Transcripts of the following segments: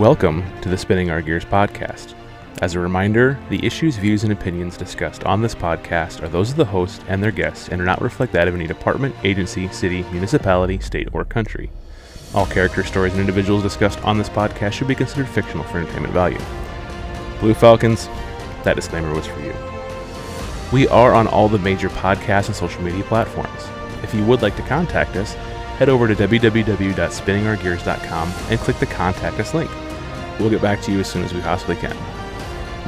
Welcome to the Spinning Our Gears podcast. As a reminder, the issues, views, and opinions discussed on this podcast are those of the host and their guests and do not reflect that of any department, agency, city, municipality, state, or country. All character stories and individuals discussed on this podcast should be considered fictional for entertainment value. Blue Falcons, that disclaimer was for you. We are on all the major podcast and social media platforms. If you would like to contact us, head over to www.spinningourgears.com and click the Contact Us link. We'll get back to you as soon as we possibly can.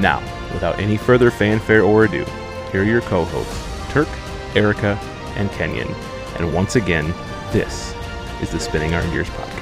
Now, without any further fanfare or ado, here are your co hosts, Turk, Erica, and Kenyon. And once again, this is the Spinning Our Gears podcast.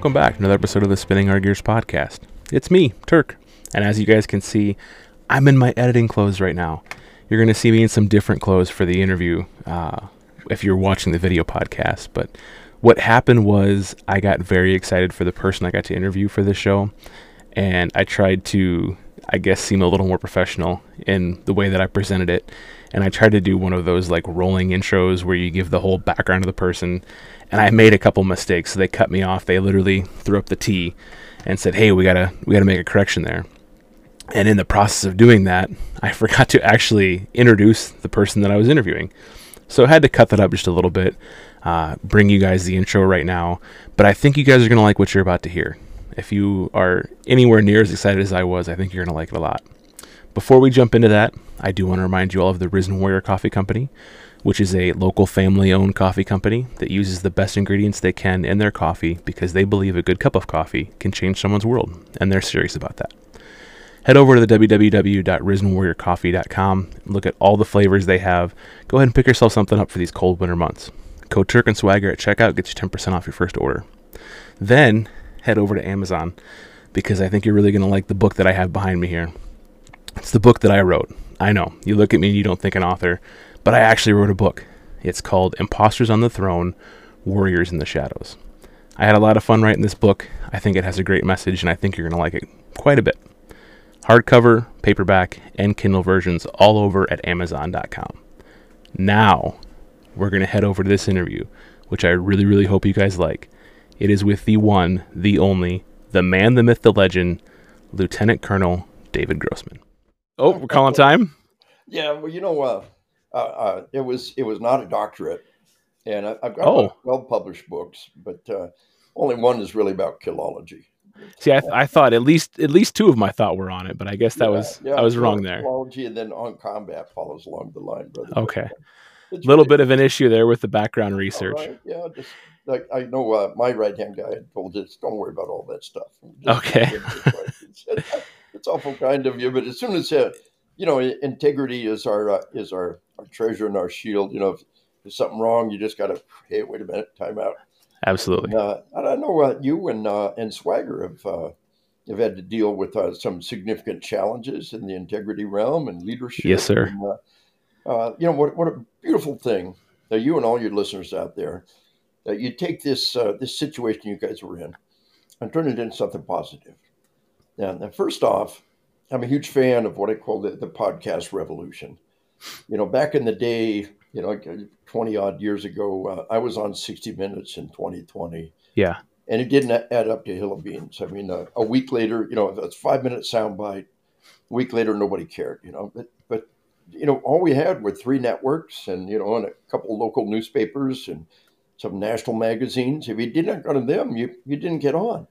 Welcome back to another episode of the Spinning Our Gears podcast. It's me, Turk, and as you guys can see, I'm in my editing clothes right now. You're going to see me in some different clothes for the interview uh, if you're watching the video podcast. But what happened was I got very excited for the person I got to interview for this show, and I tried to, I guess, seem a little more professional in the way that I presented it. And I tried to do one of those like rolling intros where you give the whole background of the person and I made a couple mistakes. So they cut me off. They literally threw up the T and said, "Hey, we gotta we gotta make a correction there." And in the process of doing that, I forgot to actually introduce the person that I was interviewing. So I had to cut that up just a little bit, uh, bring you guys the intro right now. But I think you guys are gonna like what you're about to hear. If you are anywhere near as excited as I was, I think you're gonna like it a lot. Before we jump into that, I do want to remind you all of the Risen Warrior Coffee Company which is a local family owned coffee company that uses the best ingredients they can in their coffee because they believe a good cup of coffee can change someone's world, and they're serious about that. Head over to the www.risenwarriorcoffee.com, look at all the flavors they have. Go ahead and pick yourself something up for these cold winter months. Code Turk and Swagger at checkout gets you 10% off your first order. Then head over to Amazon because I think you're really going to like the book that I have behind me here. It's the book that I wrote. I know, you look at me and you don't think an author, but I actually wrote a book. It's called Imposters on the Throne Warriors in the Shadows. I had a lot of fun writing this book. I think it has a great message, and I think you're going to like it quite a bit. Hardcover, paperback, and Kindle versions all over at Amazon.com. Now, we're going to head over to this interview, which I really, really hope you guys like. It is with the one, the only, the man, the myth, the legend, Lieutenant Colonel David Grossman. Oh, we're calling time? Yeah, well, you know, uh, uh, uh, it was it was not a doctorate, and I, have got oh. well published books, but uh, only one is really about killology. See, I, th- I thought at least at least two of my thought were on it, but I guess that yeah, was yeah, I was wrong there. Killology and then on combat follows along the line, brother. Okay, a little bit of an issue there with the background research. Right. Yeah, just like I know uh, my right hand guy had told us, don't worry about all that stuff. okay, it's, it's, awful kind of you, but as soon as uh, you know, integrity is our uh, is our, our treasure and our shield. You know, if there's something wrong, you just got to hey, wait a minute, time out. Absolutely. And, uh, I know uh, you and uh, and Swagger have uh, have had to deal with uh, some significant challenges in the integrity realm and leadership. Yes, sir. And, you know what? What a beautiful thing that you and all your listeners out there that you take this uh, this situation you guys were in and turn it into something positive. And first off, I'm a huge fan of what I call the, the podcast revolution. You know, back in the day, you know, 20 odd years ago, uh, I was on 60 Minutes in 2020. Yeah. And it didn't add up to hill of beans. I mean, uh, a week later, you know, it's five minute soundbite. A week later, nobody cared, you know. But, but, you know, all we had were three networks and, you know, and a couple local newspapers and some national magazines. If you didn't go to them, you, you didn't get on.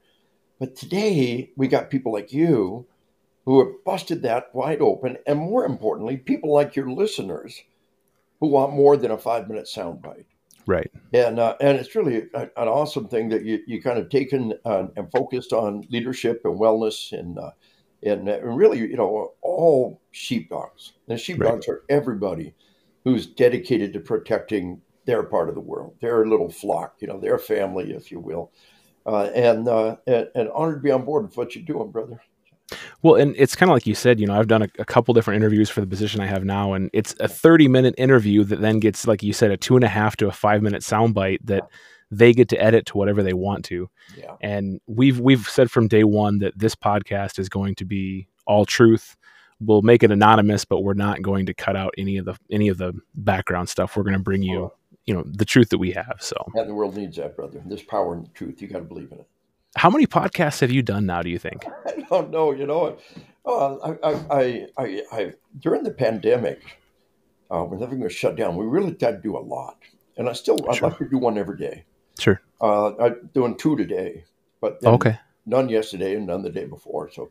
But today, we got people like you who have busted that wide open. And more importantly, people like your listeners who want more than a five minute soundbite. Right. And uh, and it's really a, an awesome thing that you, you kind of taken uh, and focused on leadership and wellness and uh, and, uh, and really you know all sheepdogs. And sheepdogs right. are everybody who's dedicated to protecting their part of the world, their little flock, you know, their family, if you will. Uh, and, uh, and and honored to be on board with what you're doing, brother. Well, and it's kind of like you said, you know, I've done a, a, couple different interviews for the position I have now, and it's a 30 minute interview that then gets, like you said, a two and a half to a five minute soundbite that they get to edit to whatever they want to. Yeah. And we've we've said from day one that this podcast is going to be all truth. We'll make it anonymous, but we're not going to cut out any of the any of the background stuff. We're going to bring you, you know, the truth that we have. So, and the world needs that, brother. There's power in the truth. You got to believe in it. How many podcasts have you done now? Do you think? I don't know. You know, uh, I, I, I, I, during the pandemic, uh, when everything was shut down, we really had to do a lot, and I still I'd like to do one every day. Sure. Uh, I'm doing two today, but okay, none yesterday and none the day before. So,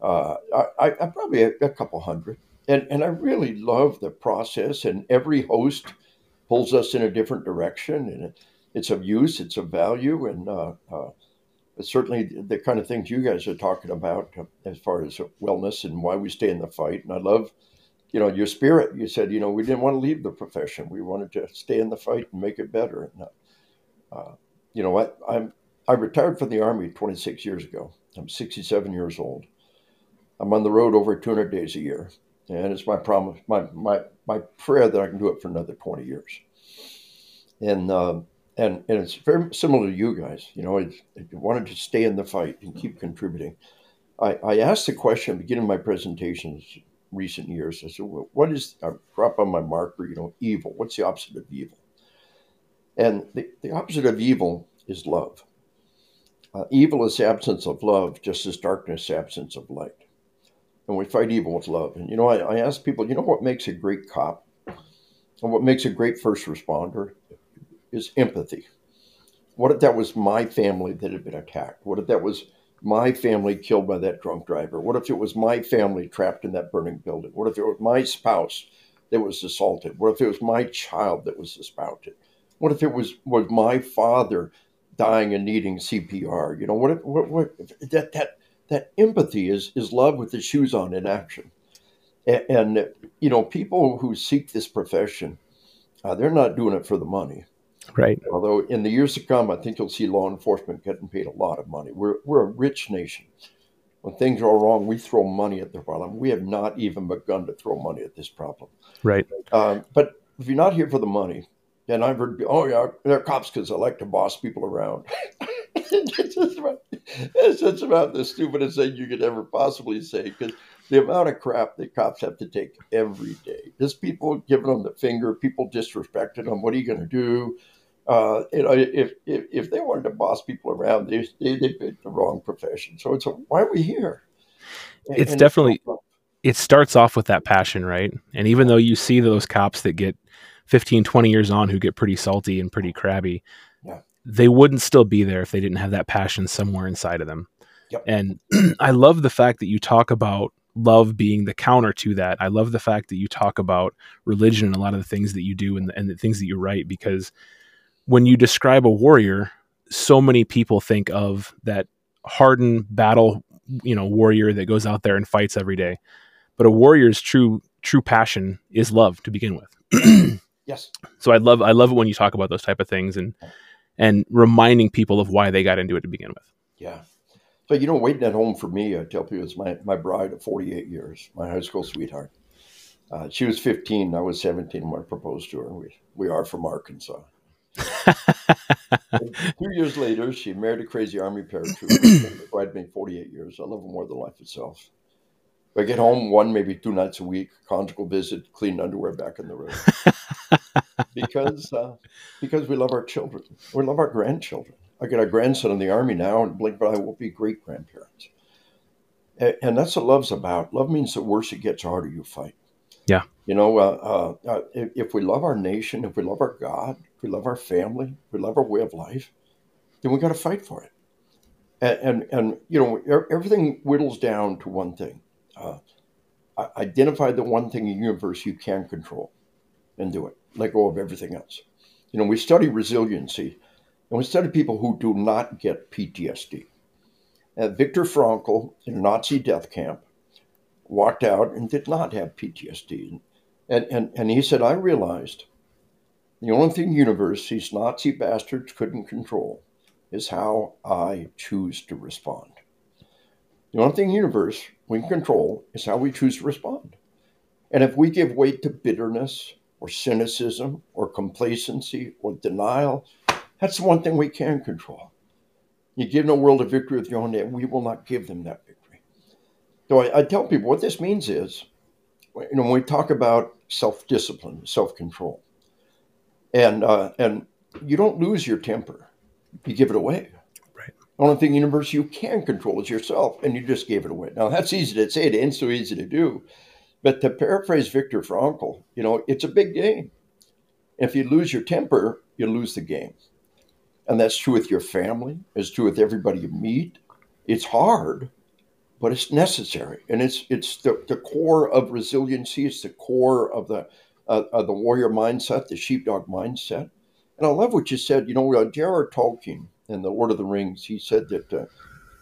uh, I, I probably a, a couple hundred, and and I really love the process. And every host pulls us in a different direction, and it, it's of use, it's of value, and uh, uh, certainly the kind of things you guys are talking about uh, as far as wellness and why we stay in the fight. And I love, you know, your spirit. You said, you know, we didn't want to leave the profession. We wanted to stay in the fight and make it better. And, uh, uh you know what? I'm I retired from the army 26 years ago. I'm 67 years old. I'm on the road over 200 days a year, and it's my promise, my my my prayer that I can do it for another 20 years. And uh, and and it's very similar to you guys. You know, I, wanted to stay in the fight and keep contributing. I, I asked the question beginning my presentations recent years. I said, well, "What is?" I drop on my marker. You know, evil. What's the opposite of evil? And the, the opposite of evil is love. Uh, evil is absence of love, just as darkness absence of light. And we fight evil with love. And you know, I, I ask people, you know what makes a great cop? And what makes a great first responder? Is empathy. What if that was my family that had been attacked? What if that was my family killed by that drunk driver? What if it was my family trapped in that burning building? What if it was my spouse that was assaulted? What if it was my child that was assaulted? What if it was was my father dying and needing CPR? You know, what if what, what that that that empathy is is love with the shoes on in action. And, and you know, people who seek this profession, uh, they're not doing it for the money. Right. Although in the years to come, I think you'll see law enforcement getting paid a lot of money. We're, we're a rich nation. When things are wrong, we throw money at the problem. We have not even begun to throw money at this problem. Right. Um, but if you're not here for the money, and I've heard, oh yeah, they're cops because I like to boss people around. it's, just about, it's just about the stupidest thing you could ever possibly say because the amount of crap that cops have to take every day. Just people giving them the finger, people disrespecting them. What are you going to do? Uh, you know, if, if, if they wanted to boss people around, they they, they picked the wrong profession. So it's a, why are we here? And, it's and definitely it starts off with that passion, right? And even though you see those cops that get 15, 20 years on who get pretty salty and pretty crabby, yeah. they wouldn't still be there if they didn't have that passion somewhere inside of them. Yep. And I love the fact that you talk about love being the counter to that. I love the fact that you talk about religion and a lot of the things that you do and the, and the things that you write because when you describe a warrior, so many people think of that hardened battle, you know, warrior that goes out there and fights every day. But a warrior's true true passion is love to begin with. yes. So I love I love it when you talk about those type of things and and reminding people of why they got into it to begin with. Yeah. So you know, waiting at home for me, I tell people, is my my bride of 48 years, my high school sweetheart. Uh, she was 15, I was 17 when I proposed to her. We we are from Arkansas Two years later, she married a crazy Army paratrooper who had been 48 years. I love her more than life itself. I get home one, maybe two nights a week, conjugal visit, clean underwear back in the room. because uh, because we love our children. We love our grandchildren. I got a grandson in the army now, and blink but I will be great grandparents. And, and, that's what love's about. Love means the worse it gets, harder you fight. Yeah. You know, uh, uh, uh, if, if, we love our nation, if we love our God, we love our family, we love our way of life, then we got to fight for it. And, and, and you know, everything whittles down to one thing uh, identify the one thing in the universe you can control and do it. Let go of everything else. You know, we study resiliency and we study people who do not get PTSD. And Viktor Frankl in a Nazi death camp walked out and did not have PTSD. And, and, and he said, I realized the only thing universe these Nazi bastards couldn't control is how I choose to respond. The only thing universe we can control is how we choose to respond. And if we give weight to bitterness or cynicism or complacency or denial, that's the one thing we can control. You give no world a victory with your own name, we will not give them that victory. So I, I tell people what this means is, you know, when we talk about self-discipline, self-control, and uh, and you don't lose your temper, you give it away. The only thing in the universe you can control is yourself, and you just gave it away. Now that's easy to say, it ain't so easy to do. But to paraphrase Viktor Frankl, you know, it's a big game. If you lose your temper, you lose the game. And that's true with your family, it's true with everybody you meet. It's hard, but it's necessary. And it's it's the, the core of resiliency, it's the core of the uh, of the warrior mindset, the sheepdog mindset. And I love what you said. You know, uh, J.R.R. Tolkien in the Lord of the Rings, he said that uh,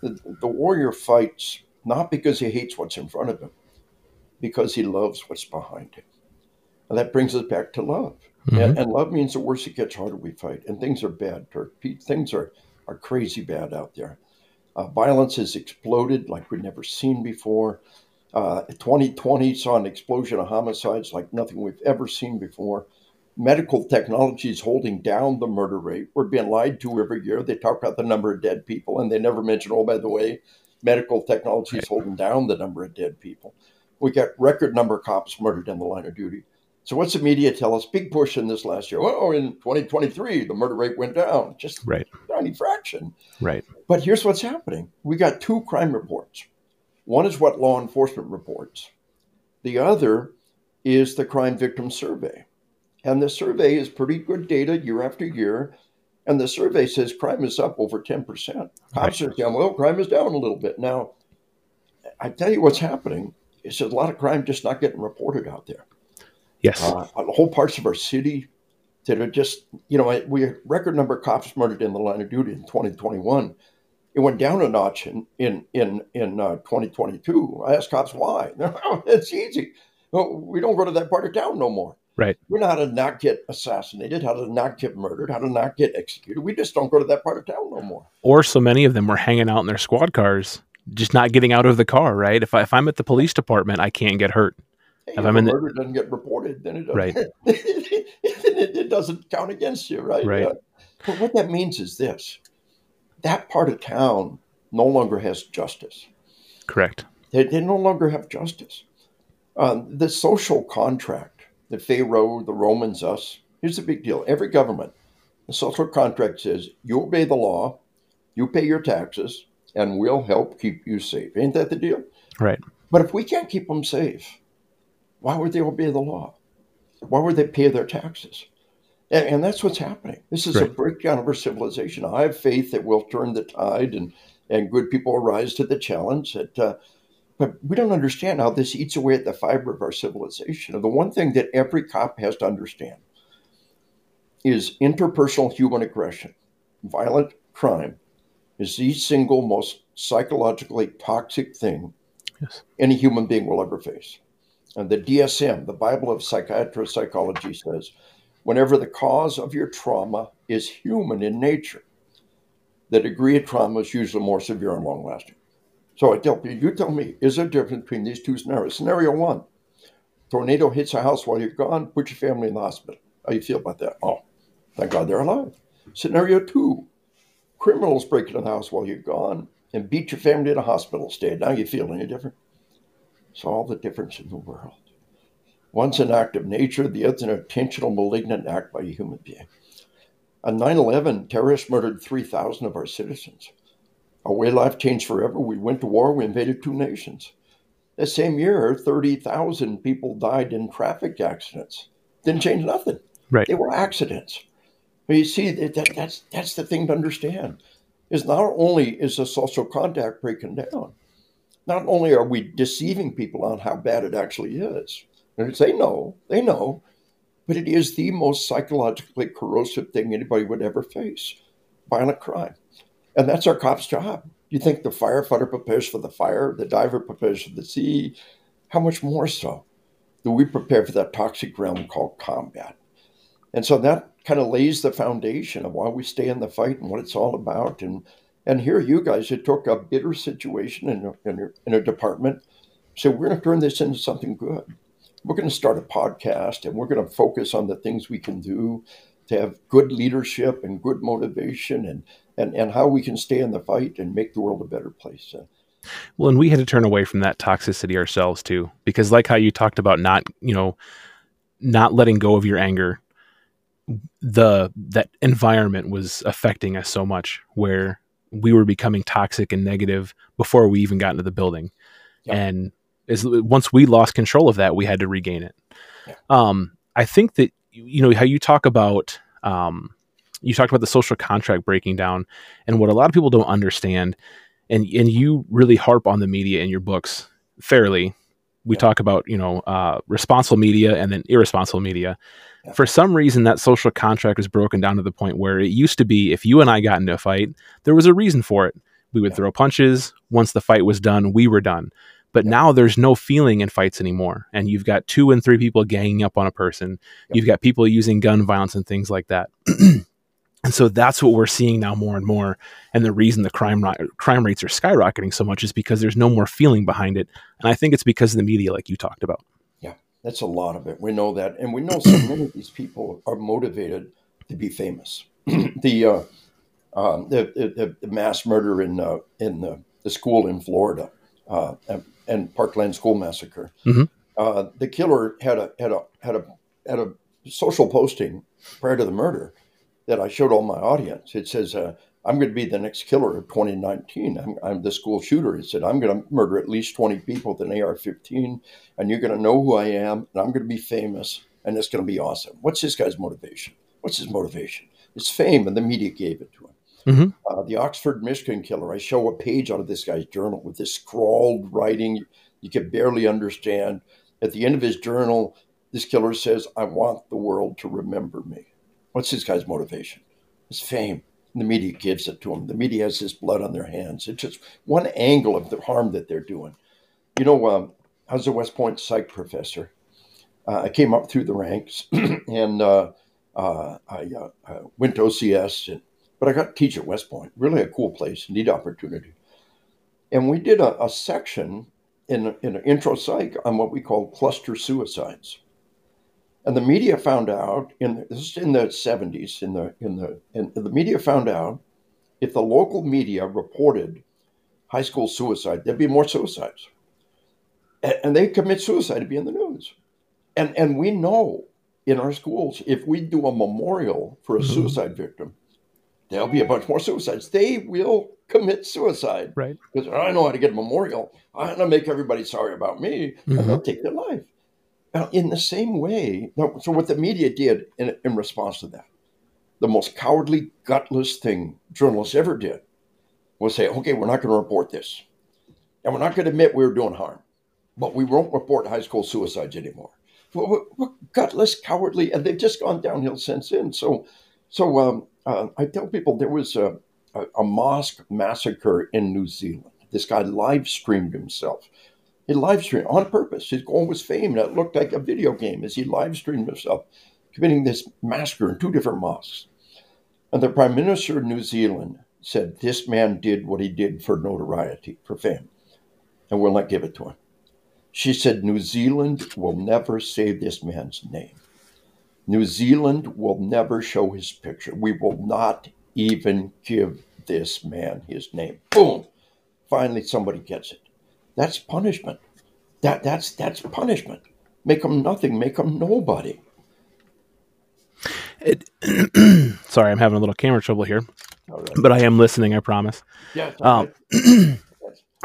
the, the warrior fights not because he hates what's in front of him, because he loves what's behind him. And that brings us back to love. Mm-hmm. And, and, love means the worse it gets, harder we fight. And things are bad, Turk. Things are, are crazy bad out there. Uh, violence has exploded like we've never seen before. Uh, 2020 saw an explosion of homicides like nothing we've ever seen before medical technology is holding down the murder rate. We're being lied to every year. They talk about the number of dead people, and they never mention, oh, by the way, medical technology is holding down the number of dead people. We got record number of cops murdered in the line of duty. So what's the media tell us? Big push in this last year. Oh, in 2023, the murder rate went down, just right. tiny fraction. Right. But here's what's happening. We got two crime reports. One is what law enforcement reports. The other is the crime victim survey. And the survey is pretty good data year after year. And the survey says crime is up over 10%. Cops are saying, well, crime is down a little bit. Now, I tell you what's happening is a lot of crime just not getting reported out there. Yes. Uh, whole parts of our city that are just, you know, we record number of cops murdered in the line of duty in 2021. It went down a notch in in in, in uh, 2022. I asked cops why. It's easy. We don't go to that part of town no more. Right. We know how to not get assassinated, how to not get murdered, how to not get executed. We just don't go to that part of town no more. Or so many of them were hanging out in their squad cars, just not getting out of the car. Right. If I, if I'm at the police department, I can't get hurt. Hey, if, if I'm in the murder doesn't get reported, then it doesn't, right. it, it, doesn't count against you. Right. Right. Uh, but what that means is this: that part of town no longer has justice. Correct. They, they no longer have justice. Um, the social contract the Pharaoh, the Romans, us. Here's the big deal every government, the social contract says you obey the law, you pay your taxes, and we'll help keep you safe. Ain't that the deal? Right. But if we can't keep them safe, why would they obey the law? Why would they pay their taxes? And, and that's what's happening. This is right. a breakdown of our civilization. I have faith that we'll turn the tide and, and good people will rise to the challenge. That uh, but we don't understand how this eats away at the fiber of our civilization. And the one thing that every cop has to understand is interpersonal human aggression, violent crime, is the single most psychologically toxic thing yes. any human being will ever face. And the DSM, the Bible of Psychiatry Psychology, says whenever the cause of your trauma is human in nature, the degree of trauma is usually more severe and long lasting. So I tell you, you tell me, is there a difference between these two scenarios? Scenario one, tornado hits a house while you're gone, put your family in the hospital. How you feel about that? Oh, Thank God they're alive. Scenario two criminals break into the house while you're gone and beat your family in a hospital stay. Now you feel any different? It's all the difference in the world. One's an act of nature, the other's an intentional malignant act by a human being. On 9 11, terrorists murdered 3,000 of our citizens. Our way of life changed forever. We went to war, we invaded two nations. That same year, 30,000 people died in traffic accidents. Didn't change nothing. Right. They were accidents. But you see, that, that, that's, that's the thing to understand is not only is the social contact breaking down, not only are we deceiving people on how bad it actually is, they know, they know, but it is the most psychologically corrosive thing anybody would ever face violent crime. And that's our cop's job. You think the firefighter prepares for the fire, the diver prepares for the sea? How much more so do we prepare for that toxic realm called combat? And so that kind of lays the foundation of why we stay in the fight and what it's all about. And and here you guys, it took a bitter situation in a, in a, in a department. So we're going to turn this into something good. We're going to start a podcast and we're going to focus on the things we can do to have good leadership and good motivation and, and, and how we can stay in the fight and make the world a better place. Well, and we had to turn away from that toxicity ourselves too, because like how you talked about not, you know, not letting go of your anger the that environment was affecting us so much where we were becoming toxic and negative before we even got into the building yep. and as once we lost control of that we had to regain it um, i think that you know how you talk about um, you talked about the social contract breaking down and what a lot of people don't understand and and you really harp on the media in your books fairly we talk about you know uh, responsible media and then irresponsible media for some reason, that social contract was broken down to the point where it used to be if you and I got into a fight, there was a reason for it. We would yeah. throw punches. Once the fight was done, we were done. But yeah. now there's no feeling in fights anymore. And you've got two and three people ganging up on a person. Yeah. You've got people using gun violence and things like that. and so that's what we're seeing now more and more. And the reason the crime crime rates are skyrocketing so much is because there's no more feeling behind it. And I think it's because of the media, like you talked about. Yeah, that's a lot of it. We know that, and we know so many of these people are motivated to be famous. the, uh, uh, the, the, the mass murder in uh, in the, the school in Florida uh, and Parkland School massacre. Mm-hmm. Uh, the killer had a had a had a had a social posting prior to the murder that I showed all my audience. It says, uh, I'm going to be the next killer of 2019. I'm, I'm the school shooter. It said, I'm going to murder at least 20 people with an AR 15, and you're going to know who I am, and I'm going to be famous, and it's going to be awesome. What's this guy's motivation? What's his motivation? It's fame, and the media gave it to him. Mm-hmm. Uh, the Oxford, Michigan killer, I show a page out of this guy's journal with this scrawled writing you can barely understand. At the end of his journal, this killer says, I want the world to remember me. What's this guy's motivation? It's fame the media gives it to him. The media has his blood on their hands. It's just one angle of the harm that they're doing. You know, um, I was a West Point psych professor. Uh, I came up through the ranks and uh, uh, I, uh, went to OCS, and, but I got to teach at West Point. Really a cool place, neat opportunity. And we did a, a section in, in an intro psych on what we call cluster suicides. And the media found out in this is in the 70s in the in the in the media found out if the local media reported high school suicide, there'd be more suicides. And, and they commit suicide to be in the news. And and we know in our schools, if we do a memorial for a mm-hmm. suicide victim, there'll be a bunch more suicides. They will commit suicide. Right. Because I know how to get a memorial. I'm going to make everybody sorry about me, mm-hmm. and they'll take their life. Now, in the same way, so what the media did in, in response to that, the most cowardly, gutless thing journalists ever did was say, okay, we're not going to report this. And we're not going to admit we were doing harm, but we won't report high school suicides anymore. We're, we're gutless, cowardly, and they've just gone downhill since then. So, so um, uh, I tell people there was a, a, a mosque massacre in New Zealand. This guy live streamed himself he live streamed on purpose. His goal was fame, and it looked like a video game as he live streamed himself committing this massacre in two different mosques. And the Prime Minister of New Zealand said, This man did what he did for notoriety, for fame, and we'll not give it to him. She said, New Zealand will never say this man's name. New Zealand will never show his picture. We will not even give this man his name. Boom. Finally, somebody gets it. That's punishment. That that's that's punishment. Make him nothing. Make him nobody. It, sorry, I'm having a little camera trouble here, right. but I am listening. I promise. Yeah. Um,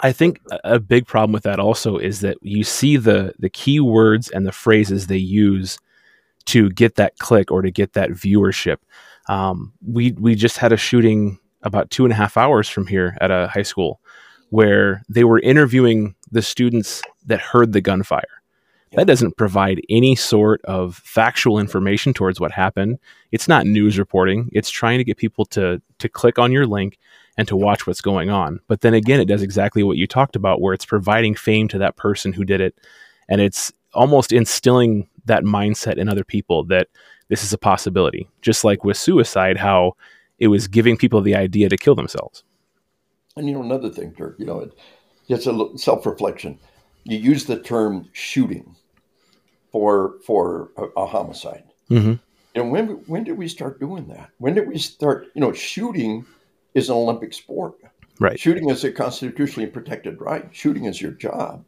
I think a big problem with that also is that you see the the key words and the phrases they use to get that click or to get that viewership. Um, we we just had a shooting about two and a half hours from here at a high school where they were interviewing the students that heard the gunfire. That doesn't provide any sort of factual information towards what happened. It's not news reporting. It's trying to get people to to click on your link and to watch what's going on. But then again, it does exactly what you talked about, where it's providing fame to that person who did it, and it's almost instilling that mindset in other people that this is a possibility. Just like with suicide, how it was giving people the idea to kill themselves. And you know, another thing, Turk, you know, it, it's a self reflection. You use the term shooting for for a, a homicide. Mm-hmm. And when when did we start doing that? When did we start? You know, shooting is an Olympic sport. Right. Shooting is a constitutionally protected right. Shooting is your job.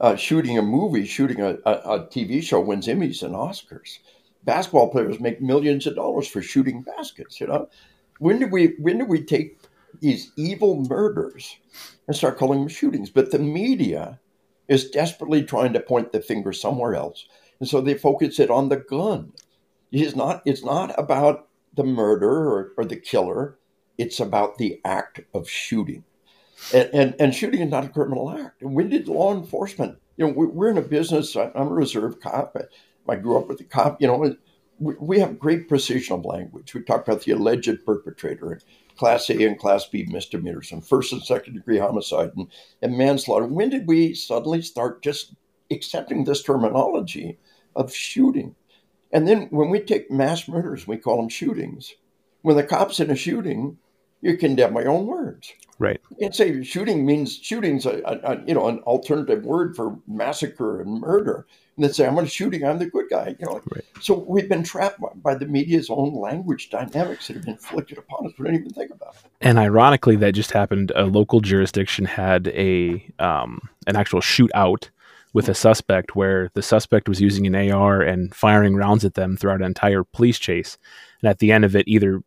Uh, shooting a movie, shooting a, a, a, TV show wins Emmys and Oscars. Basketball players make millions of dollars for shooting baskets. You know, when do we when did we take these evil murders and start calling them shootings? But the media is desperately trying to point the finger somewhere else, and so they focus it on the gun. It's not. It's not about the murder or, or the killer. It's about the act of shooting. And, and, and, shooting is not a criminal act. When did law enforcement, you know, we, are in a business, I'm a reserve cop. I grew up with a cop, you know, we, we have great precision of language. We talk about the alleged perpetrator, class A and class B misdemeanors, and first and second degree homicide and, and manslaughter. When did we suddenly start just accepting this terminology of shooting? And then when we take mass murders, we call them shootings. When the cop's in a shooting, you condemn my own words. Right. You can't say shooting means shooting's a, a, a, you know an alternative word for massacre and murder. And then say I'm going to shooting, I'm the good guy. You know. Right. So we've been trapped by the media's own language dynamics that have been inflicted upon us. We don't even think about it. And ironically, that just happened. A local jurisdiction had a um, an actual shootout with a suspect where the suspect was using an AR and firing rounds at them throughout an entire police chase. And at the end of it, either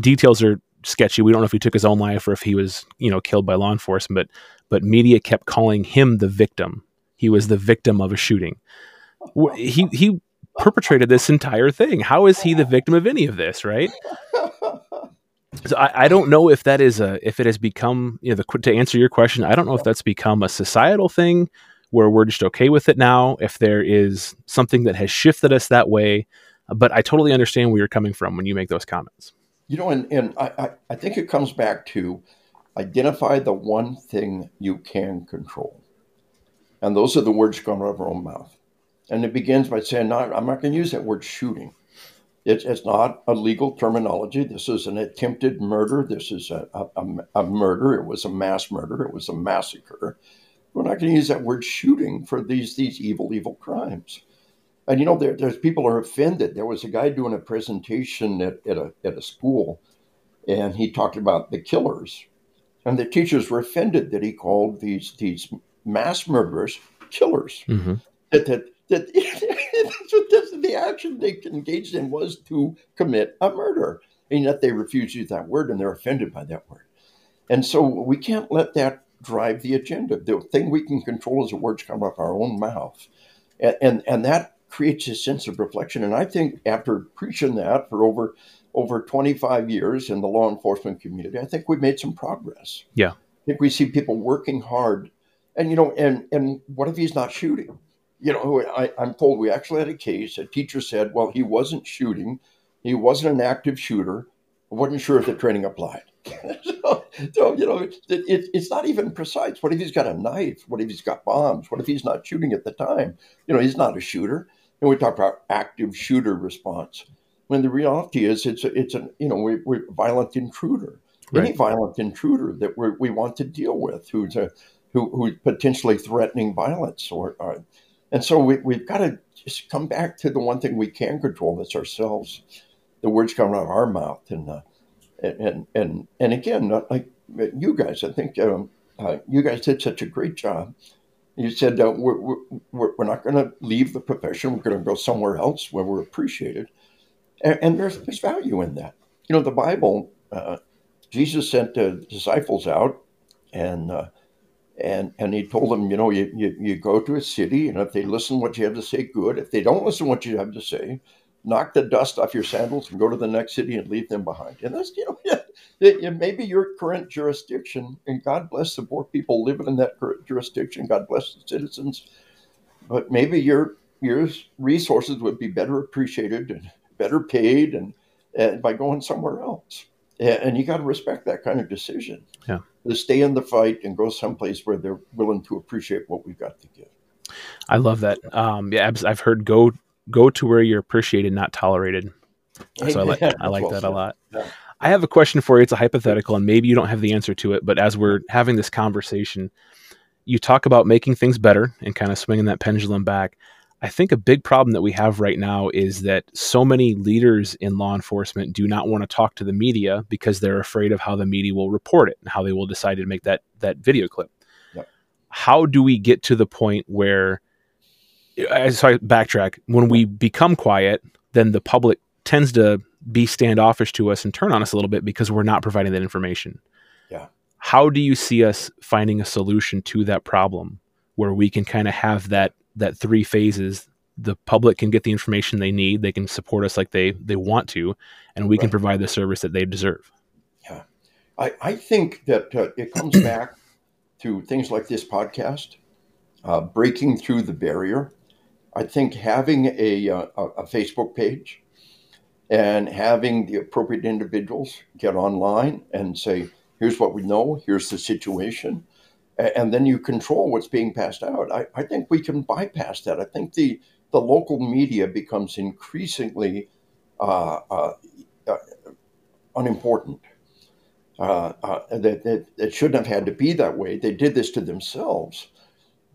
details are sketchy. We don't know if he took his own life or if he was, you know, killed by law enforcement. But but media kept calling him the victim. He was the victim of a shooting. He he perpetrated this entire thing. How is he the victim of any of this? Right. So I, I don't know if that is a if it has become you know the, to answer your question. I don't know if that's become a societal thing where we're just okay with it now. If there is something that has shifted us that way, but I totally understand where you're coming from when you make those comments. You know, and, and I, I think it comes back to identify the one thing you can control. And those are the words coming out of our own mouth. And it begins by saying, no, I'm not going to use that word shooting. It's, it's not a legal terminology. This is an attempted murder. This is a, a, a murder. It was a mass murder. It was a massacre. We're not going to use that word shooting for these, these evil, evil crimes. And you know, there, there's people are offended. There was a guy doing a presentation at, at, a, at a school, and he talked about the killers. And the teachers were offended that he called these these mass murderers killers. Mm-hmm. That, that, that the action they engaged in was to commit a murder. And yet they refuse to use that word and they're offended by that word. And so we can't let that drive the agenda. The thing we can control is the words come out of our own mouth. And, and, and that creates a sense of reflection. And I think after preaching that for over over 25 years in the law enforcement community, I think we've made some progress. Yeah. I think we see people working hard. And you know, and and what if he's not shooting? You know, I, I'm told we actually had a case. A teacher said, well, he wasn't shooting, he wasn't an active shooter. I wasn't sure if the training applied. so, so, you know, it, it, it's not even precise. What if he's got a knife? What if he's got bombs? What if he's not shooting at the time? You know, he's not a shooter. And we talk about active shooter response. When the reality is, it's a, it's a you know we, we're violent intruder. Right. Any violent intruder that we we want to deal with, who's a who who's potentially threatening violence or, or And so we, we've got to just come back to the one thing we can control that's ourselves. The words coming out of our mouth. And, uh, and, and, and again, like you guys, I think um, uh, you guys did such a great job. You said uh, we're, we're, we're not going to leave the profession. We're going to go somewhere else where we're appreciated. And, and there's, there's value in that. You know, the Bible, uh, Jesus sent the disciples out and uh, and and he told them, you know, you, you, you go to a city, and if they listen what you have to say, good. If they don't listen what you have to say, knock the dust off your sandals and go to the next city and leave them behind. And that's you know, yeah, maybe your current jurisdiction, and God bless the poor people living in that jurisdiction. God bless the citizens, but maybe your your resources would be better appreciated and better paid, and, and by going somewhere else. And you got to respect that kind of decision. Yeah. To stay in the fight and go someplace where they're willing to appreciate what we've got to give. I love that. Um, yeah, I've heard go go to where you're appreciated, not tolerated. So I like I like well that said. a lot. Yeah. I have a question for you. It's a hypothetical, and maybe you don't have the answer to it. But as we're having this conversation, you talk about making things better and kind of swinging that pendulum back. I think a big problem that we have right now is that so many leaders in law enforcement do not want to talk to the media because they're afraid of how the media will report it and how they will decide to make that that video clip. Yep. How do we get to the point where eh, I backtrack, when we become quiet, then the public tends to be standoffish to us and turn on us a little bit because we're not providing that information. Yeah. How do you see us finding a solution to that problem where we can kind of have that that three phases the public can get the information they need they can support us like they they want to and we right. can provide the service that they deserve yeah i i think that uh, it comes back to things like this podcast uh, breaking through the barrier i think having a, uh, a, a facebook page and having the appropriate individuals get online and say here's what we know here's the situation and then you control what's being passed out. I, I, think we can bypass that. I think the the local media becomes increasingly uh, uh, uh, unimportant. Uh, uh, that, it shouldn't have had to be that way. They did this to themselves,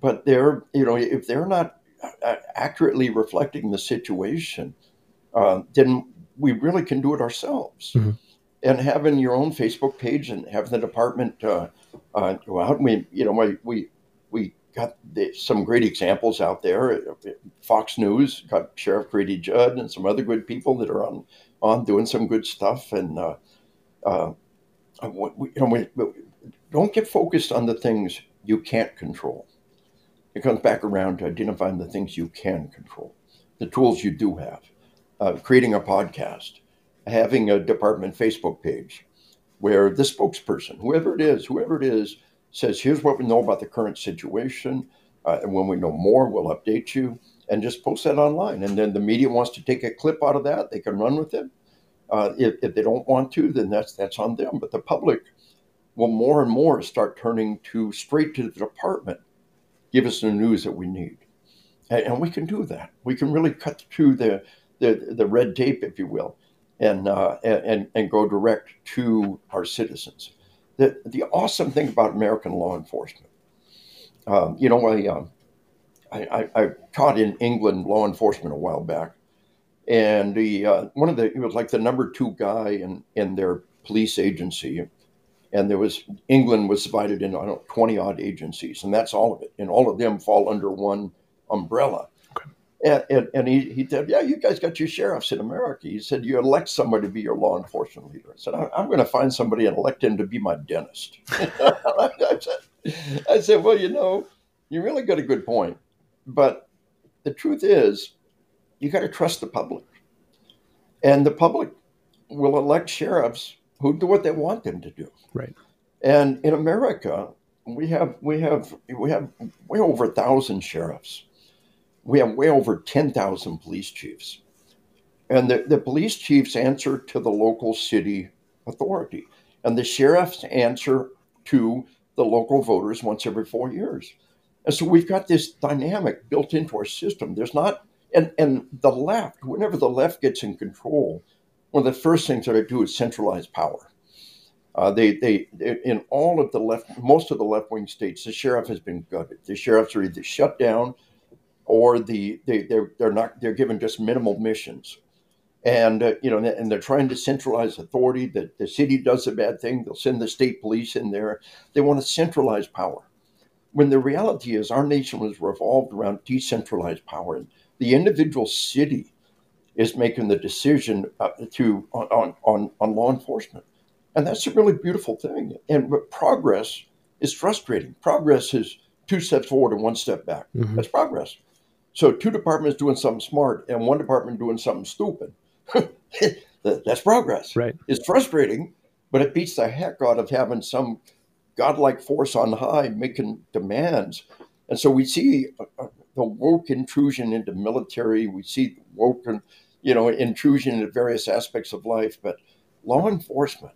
but they're you know if they're not uh, accurately reflecting the situation, then we really can do it ourselves. Mm-hmm. And having your own Facebook page and having the department uh, go out. And we, you know, we we, we got the, some great examples out there. Fox News got Sheriff Grady Judd and some other good people that are on on doing some good stuff. And uh, uh, we, you know, we, don't get focused on the things you can't control. It comes back around to identifying the things you can control, the tools you do have, uh, creating a podcast, having a department Facebook page, where the spokesperson, whoever it is, whoever it is, says, here's what we know about the current situation. Uh, and when we know more, we'll update you and just post that online. And then the media wants to take a clip out of that, they can run with it. Uh, if, if, they don't want to, then that's that's on them. But the public will more and more start turning to straight to the department, give us the news that we need, and, and we can do that. We can really cut through the the, the red tape, if you will, and, uh, and, and go direct to our citizens. The, the awesome thing about American law enforcement, um, you know, I, um, I, I, I, taught in England law enforcement a while back, and the uh, one of the he was like the number two guy in in their police agency, and there was England was divided into I don't know, twenty odd agencies, and that's all of it, and all of them fall under one umbrella. And, and, and, he, he said, Yeah, you guys got your sheriffs in America. He said, You elect somebody to be your law enforcement leader. I said, I'm going to find somebody and elect him to be my dentist. I, said, I said, Well, you know, you really got a good point. But the truth is, you got to trust the public. And the public will elect sheriffs who do what they want them to do. Right. And in America, we have we have we have way over a thousand sheriffs we have way over 10,000 police chiefs. And the, the police chiefs answer to the local city authority, and the sheriffs answer to the local voters once every four years. And so we've got this dynamic built into our system. There's not, and, and the left, whenever the left gets in control, one of the first things that they do is centralize power. Uh, they, they, they, in all of the left, most of the left wing states, the sheriff has been gutted. The sheriffs are either shut down or the they they're, they're not they're given just minimal missions, and uh, you know and they're trying to centralize authority. That the city does a bad thing, they'll send the state police in there. They want to centralize power, when the reality is our nation was revolved around decentralized power. And the individual city is making the decision uh, to on, on on law enforcement, and that's a really beautiful thing. And progress is frustrating. Progress is two steps forward and one step back. Mm-hmm. That's progress. So two departments doing something smart and one department doing something stupid. that's progress. Right. It's frustrating, but it beats the heck out of having some godlike force on high making demands. And so we see uh, uh, the woke intrusion into military. We see woke, you know, intrusion into various aspects of life. But law enforcement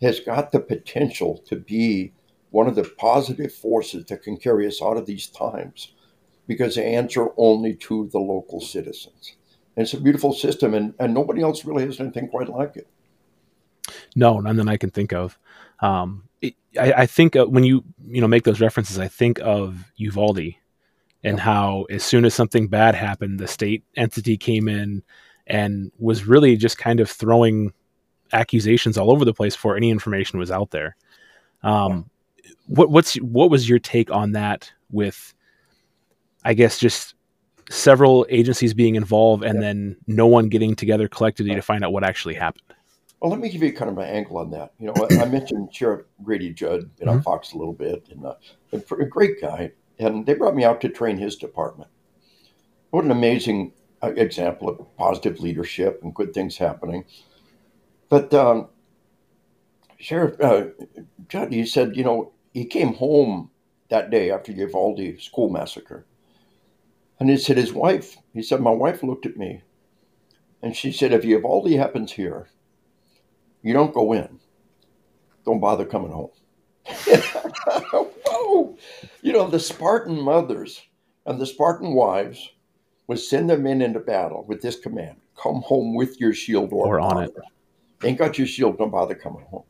has got the potential to be one of the positive forces that can carry us out of these times because they answer only to the local citizens. And it's a beautiful system, and, and nobody else really has anything quite like it. No, none that I can think of. Um, it, I, I, think uh, when you you know make those references, I think of Uvalde and yeah. how as soon as something bad happened, the state entity came in and was really just kind of throwing accusations all over the place before any information was out there. Um, what what's what was your take on that with I guess just several agencies being involved and then no one getting together collectively to find out what actually happened. Well, let me give you kind of my angle on that. You know, I mentioned Sheriff Grady Judd you know, mm-hmm. Fox a little bit, and uh, a great guy. And they brought me out to train his department. What an amazing uh, example of positive leadership and good things happening. But um, Sheriff uh, Judd, he said, you know, he came home that day after the Uvalde school massacre. And he said, his wife, he said, my wife looked at me and she said, if Uvalde happens here, you don't go in. Don't bother coming home. Whoa! You know, the Spartan mothers and the Spartan wives would send their men into battle with this command come home with your shield or, or on it. Ain't got your shield, don't bother coming home.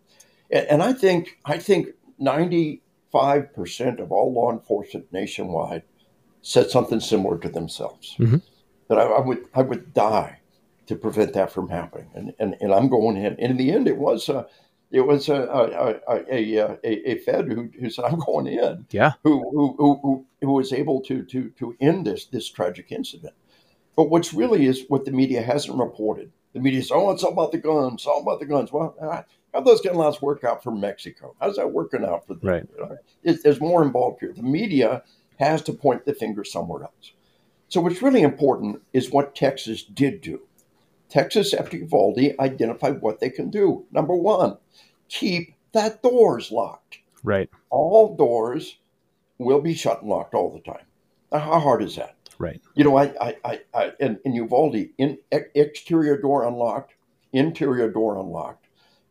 And, and I think I think 95% of all law enforcement nationwide said something similar to themselves. Mm-hmm. That I, I, would I would die to prevent that from happening. And and, and I'm going in. And in the end, it was a it was a a, a, a, a Fed who, who said I'm going in. Yeah. Who who who, who was able to to to end this this tragic incident. But what's really is what the media hasn't reported. The media says, "Oh, it's all about the guns. All about the guns." Well, how those getting lots work out for Mexico? How's that working out for them? Right. There's more involved here. The media has to point the finger somewhere else. So what's really important is what Texas did do. Texas, after Uvalde, identified what they can do. Number one, keep that doors locked. Right. All doors will be shut and locked all the time. Now, how hard is that? Right. You know, I, I, I, I in, in Uvalde, in exterior door unlocked, interior door unlocked.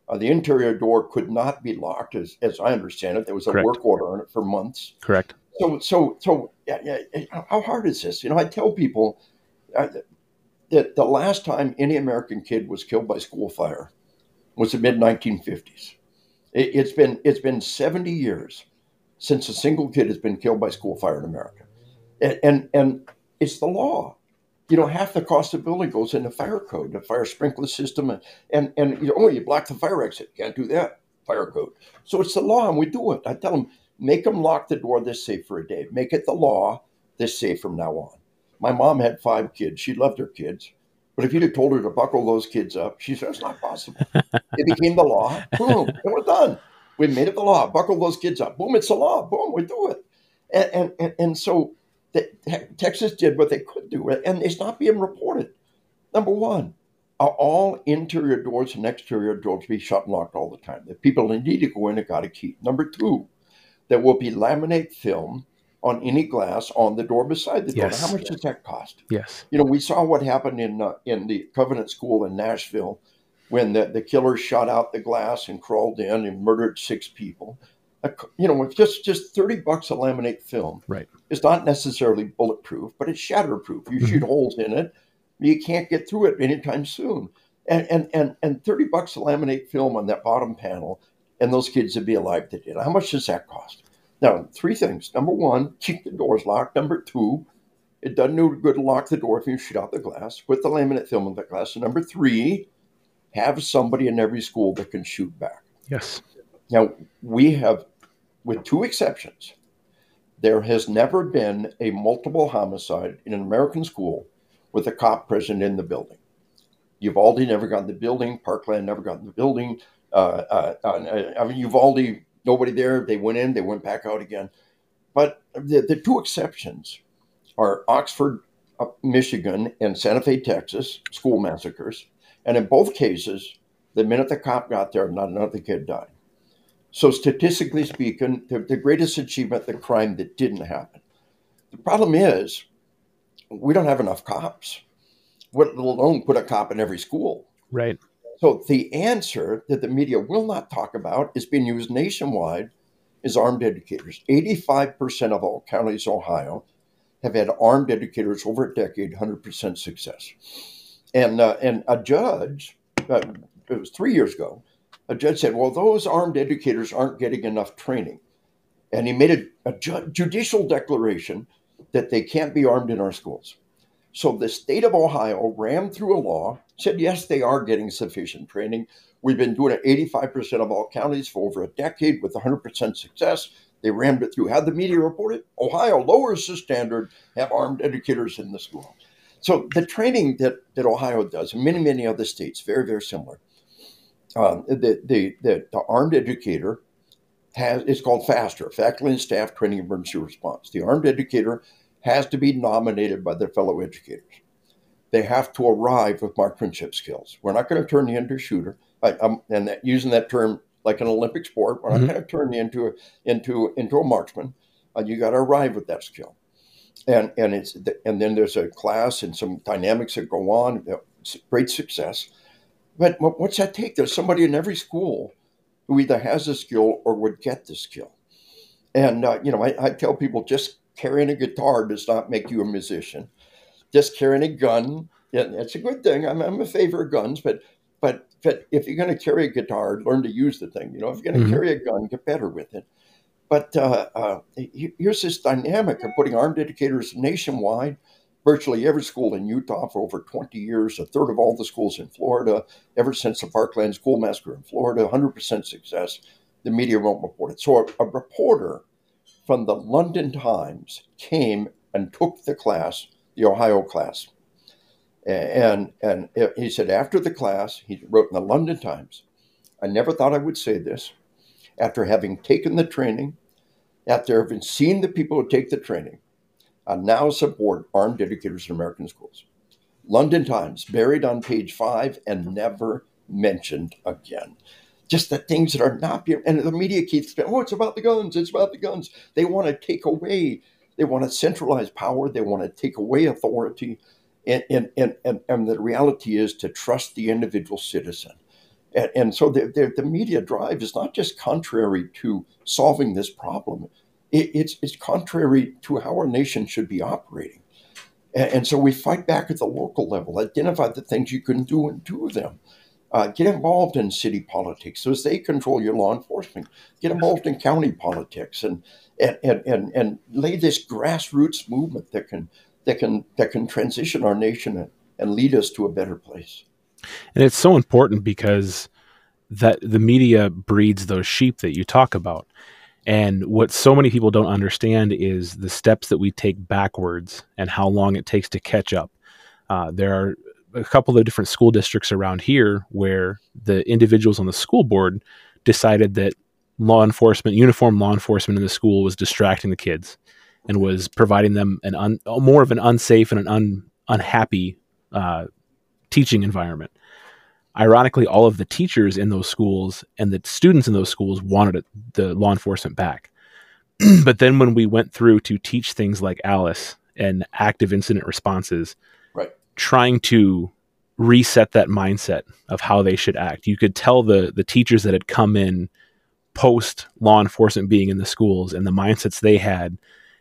Uh, the interior door could not be locked, as, as I understand it. There was a Correct. work order on it for months. Correct. So, so, so, yeah, yeah, how hard is this? You know, I tell people uh, that the last time any American kid was killed by school fire was the mid 1950s. It, it's been it's been 70 years since a single kid has been killed by school fire in America, and and, and it's the law. You know, half the cost of building goes in the fire code, the fire sprinkler system, and and, and you know, oh, you block the fire exit, you can't do that. Fire code. So it's the law, and we do it. I tell them, make them lock the door this safe for a day. Make it the law this safe from now on. My mom had five kids. She loved her kids. But if you'd have told her to buckle those kids up, she said, it's not possible. it became the law. Boom. And we're done. We made it the law. Buckle those kids up. Boom. It's the law. Boom. We do it. And, and, and so the, Texas did what they could do. And it's not being reported. Number one, are all interior doors and exterior doors be shut and locked all the time? The people need to go in and got a key. Number two, there will be laminate film on any glass on the door beside the door. Yes. how much does that cost? Yes. You know, we saw what happened in uh, in the Covenant School in Nashville when the, the killer shot out the glass and crawled in and murdered six people. Uh, you know, it's just just thirty bucks a laminate film. Right. It's not necessarily bulletproof, but it's shatterproof. You mm-hmm. shoot holes in it, you can't get through it anytime soon. And and and and thirty bucks a laminate film on that bottom panel, and those kids would be alive today. How much does that cost? Now, three things. Number one, keep the doors locked. Number two, it doesn't do good to lock the door if you shoot out the glass. Put the laminate film in the glass. And number three, have somebody in every school that can shoot back. Yes. Now, we have, with two exceptions, there has never been a multiple homicide in an American school with a cop present in the building. Uvalde never got in the building. Parkland never got in the building. Uh, uh, uh, I mean, Uvalde, nobody there. They went in, they went back out again. But the, the two exceptions are Oxford, uh, Michigan, and Santa Fe, Texas, school massacres. And in both cases, the minute the cop got there, not another kid died. So, statistically speaking, the, the greatest achievement, the crime that didn't happen. The problem is, we don't have enough cops, let alone put a cop in every school. Right. So, the answer that the media will not talk about is being used nationwide is armed educators. 85% of all counties in Ohio have had armed educators over a decade, 100% success. And, uh, and a judge, uh, it was three years ago, a judge said, well, those armed educators aren't getting enough training. And he made a, a ju- judicial declaration that they can't be armed in our schools. So the state of Ohio rammed through a law, said, yes, they are getting sufficient training. We've been doing it 85% of all counties for over a decade with 100% success. They rammed it through. Had the media reported? Ohio lowers the standard, have armed educators in the school. So the training that, that Ohio does, and many, many other states, very, very similar. Um, the, the, the, the armed educator has it's called FASTER, Faculty and Staff Training Emergency Response. The armed educator has to be nominated by their fellow educators. They have to arrive with marksmanship skills. We're not going to turn you into a shooter. I, and that, using that term like an Olympic sport, we're not mm-hmm. going to turn you into a, into into a marksman. Uh, you got to arrive with that skill, and and it's and then there's a class and some dynamics that go on. Great success, but what's that take? There's somebody in every school who either has the skill or would get the skill. And uh, you know, I, I tell people just carrying a guitar does not make you a musician. Just carrying a gun, yeah, it's a good thing. I'm, I'm a favor of guns, but but but if you're going to carry a guitar, learn to use the thing. You know, if you're going to mm-hmm. carry a gun, get better with it. But uh, uh, here's this dynamic of putting armed educators nationwide, virtually every school in Utah for over 20 years, a third of all the schools in Florida, ever since the Parkland School Massacre in Florida, 100% success. The media won't report it. So a, a reporter from the London Times came and took the class, the Ohio class. And, and he said, after the class, he wrote in the London Times, I never thought I would say this. After having taken the training, after having seen the people who take the training, I now support armed educators in American schools. London Times, buried on page five and never mentioned again. Just the things that are not being, and the media keeps saying, oh, it's about the guns, it's about the guns. They want to take away, they want to centralize power, they want to take away authority. And, and, and, and, and the reality is to trust the individual citizen. And, and so the, the, the media drive is not just contrary to solving this problem, it, it's, it's contrary to how our nation should be operating. And, and, so we fight back at the local level, identify the things you can do and do them. Uh, get involved in city politics so as they control your law enforcement. Get involved in county politics and, and, and, and, and lay this grassroots movement that can, that can, that can transition our nation and, and lead us to a better place. And it's so important because that the media breeds those sheep that you talk about. And what so many people don't understand is the steps that we take backwards and how long it takes to catch up. Uh, there are a couple of different school districts around here where the individuals on the school board decided that law enforcement, uniform law enforcement in the school was distracting the kids and was providing them an un, more of an unsafe and an un, unhappy uh, teaching environment ironically, all of the teachers in those schools and the students in those schools wanted it, the law enforcement back. but then when we went through to teach things like Alice and active incident responses. Trying to reset that mindset of how they should act, you could tell the the teachers that had come in post law enforcement being in the schools and the mindsets they had.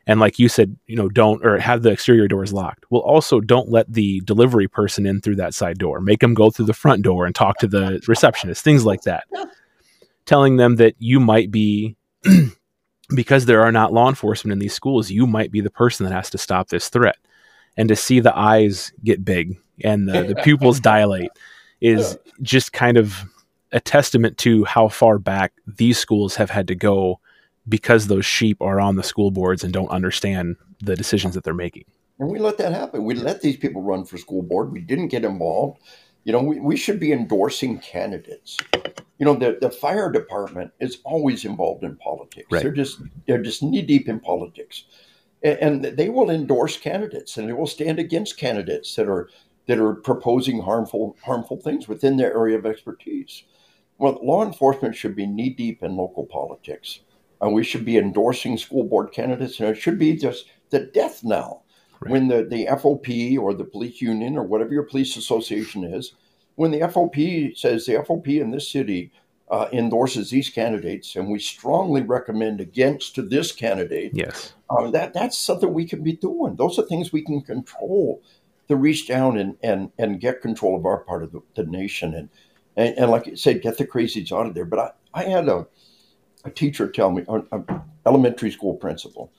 And like you said you know don't or have the exterior doors locked. Well also don't let the delivery person in through that side door. Make them go through the front door and talk to the receptionist things like that. Telling them that you might be because there are not law enforcement in these schools you might be the person that has to stop this threat and to see the eyes get big and the, the pupils dilate is just kind of a testament to how far back these schools have had to go because those sheep are on the school boards and don't understand the decisions that they're making. And we let that happen. We let these people run for school board. We didn't get involved. You know, we, we should be endorsing candidates. You know, the, the fire department is always involved in politics. Right. They're just they're just knee deep in politics. And, they will endorse candidates and they will stand against candidates that are that are proposing harmful harmful things within their area of expertise. Well, law enforcement should be knee deep in local politics. And we should be endorsing school board candidates, and it should be just the death knell right. when the, the FOP or the police union or whatever your police association is, when the FOP says the FOP in this city uh, endorses these candidates and we strongly recommend against to this candidate, yes, uh, that that's something we can be doing. Those are things we can control to reach down and and and get control of our part of the, the nation and, and, and like you said, get the crazies out of there. But I I had a a teacher tell me, an elementary school principal,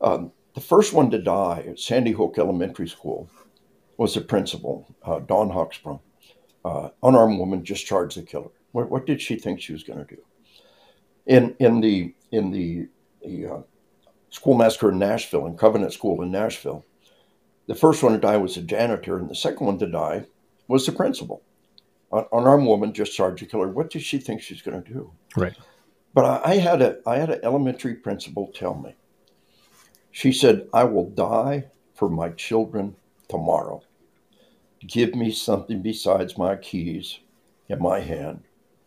um, the first one to die at Sandy Hook Elementary School was the principal, uh, Dawn Hochsprung. Uh, unarmed woman just charged the killer. What, what did she think she was going to do? In in the in the, the uh, school massacre in Nashville, in Covenant School in Nashville, the first one to die was the janitor, and the second one to die was the principal. An unarmed woman just charged the killer. What did she think she's going to do? Right. But I had a I had an elementary principal tell me. She said, "I will die for my children tomorrow. Give me something besides my keys in my hand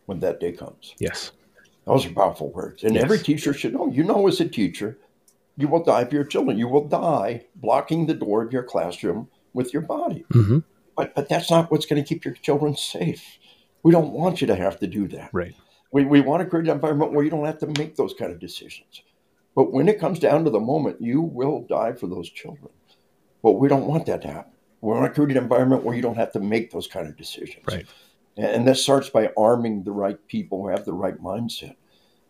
when that day comes." Yes. Those are powerful words. And yes. every teacher should know. You know, as a teacher, you will die for your children. You will die blocking the door of your classroom with your body. Mm-hmm. But but that's not what's going to keep your children safe. We don't want you to have to do that. Right. We, we want to create an environment where you don't have to make those kind of decisions. But when it comes down to the moment, you will die for those children. But we don't want that to happen. We want to create an environment where you don't have to make those kind of decisions. Right. And that starts by arming the right people who have the right mindset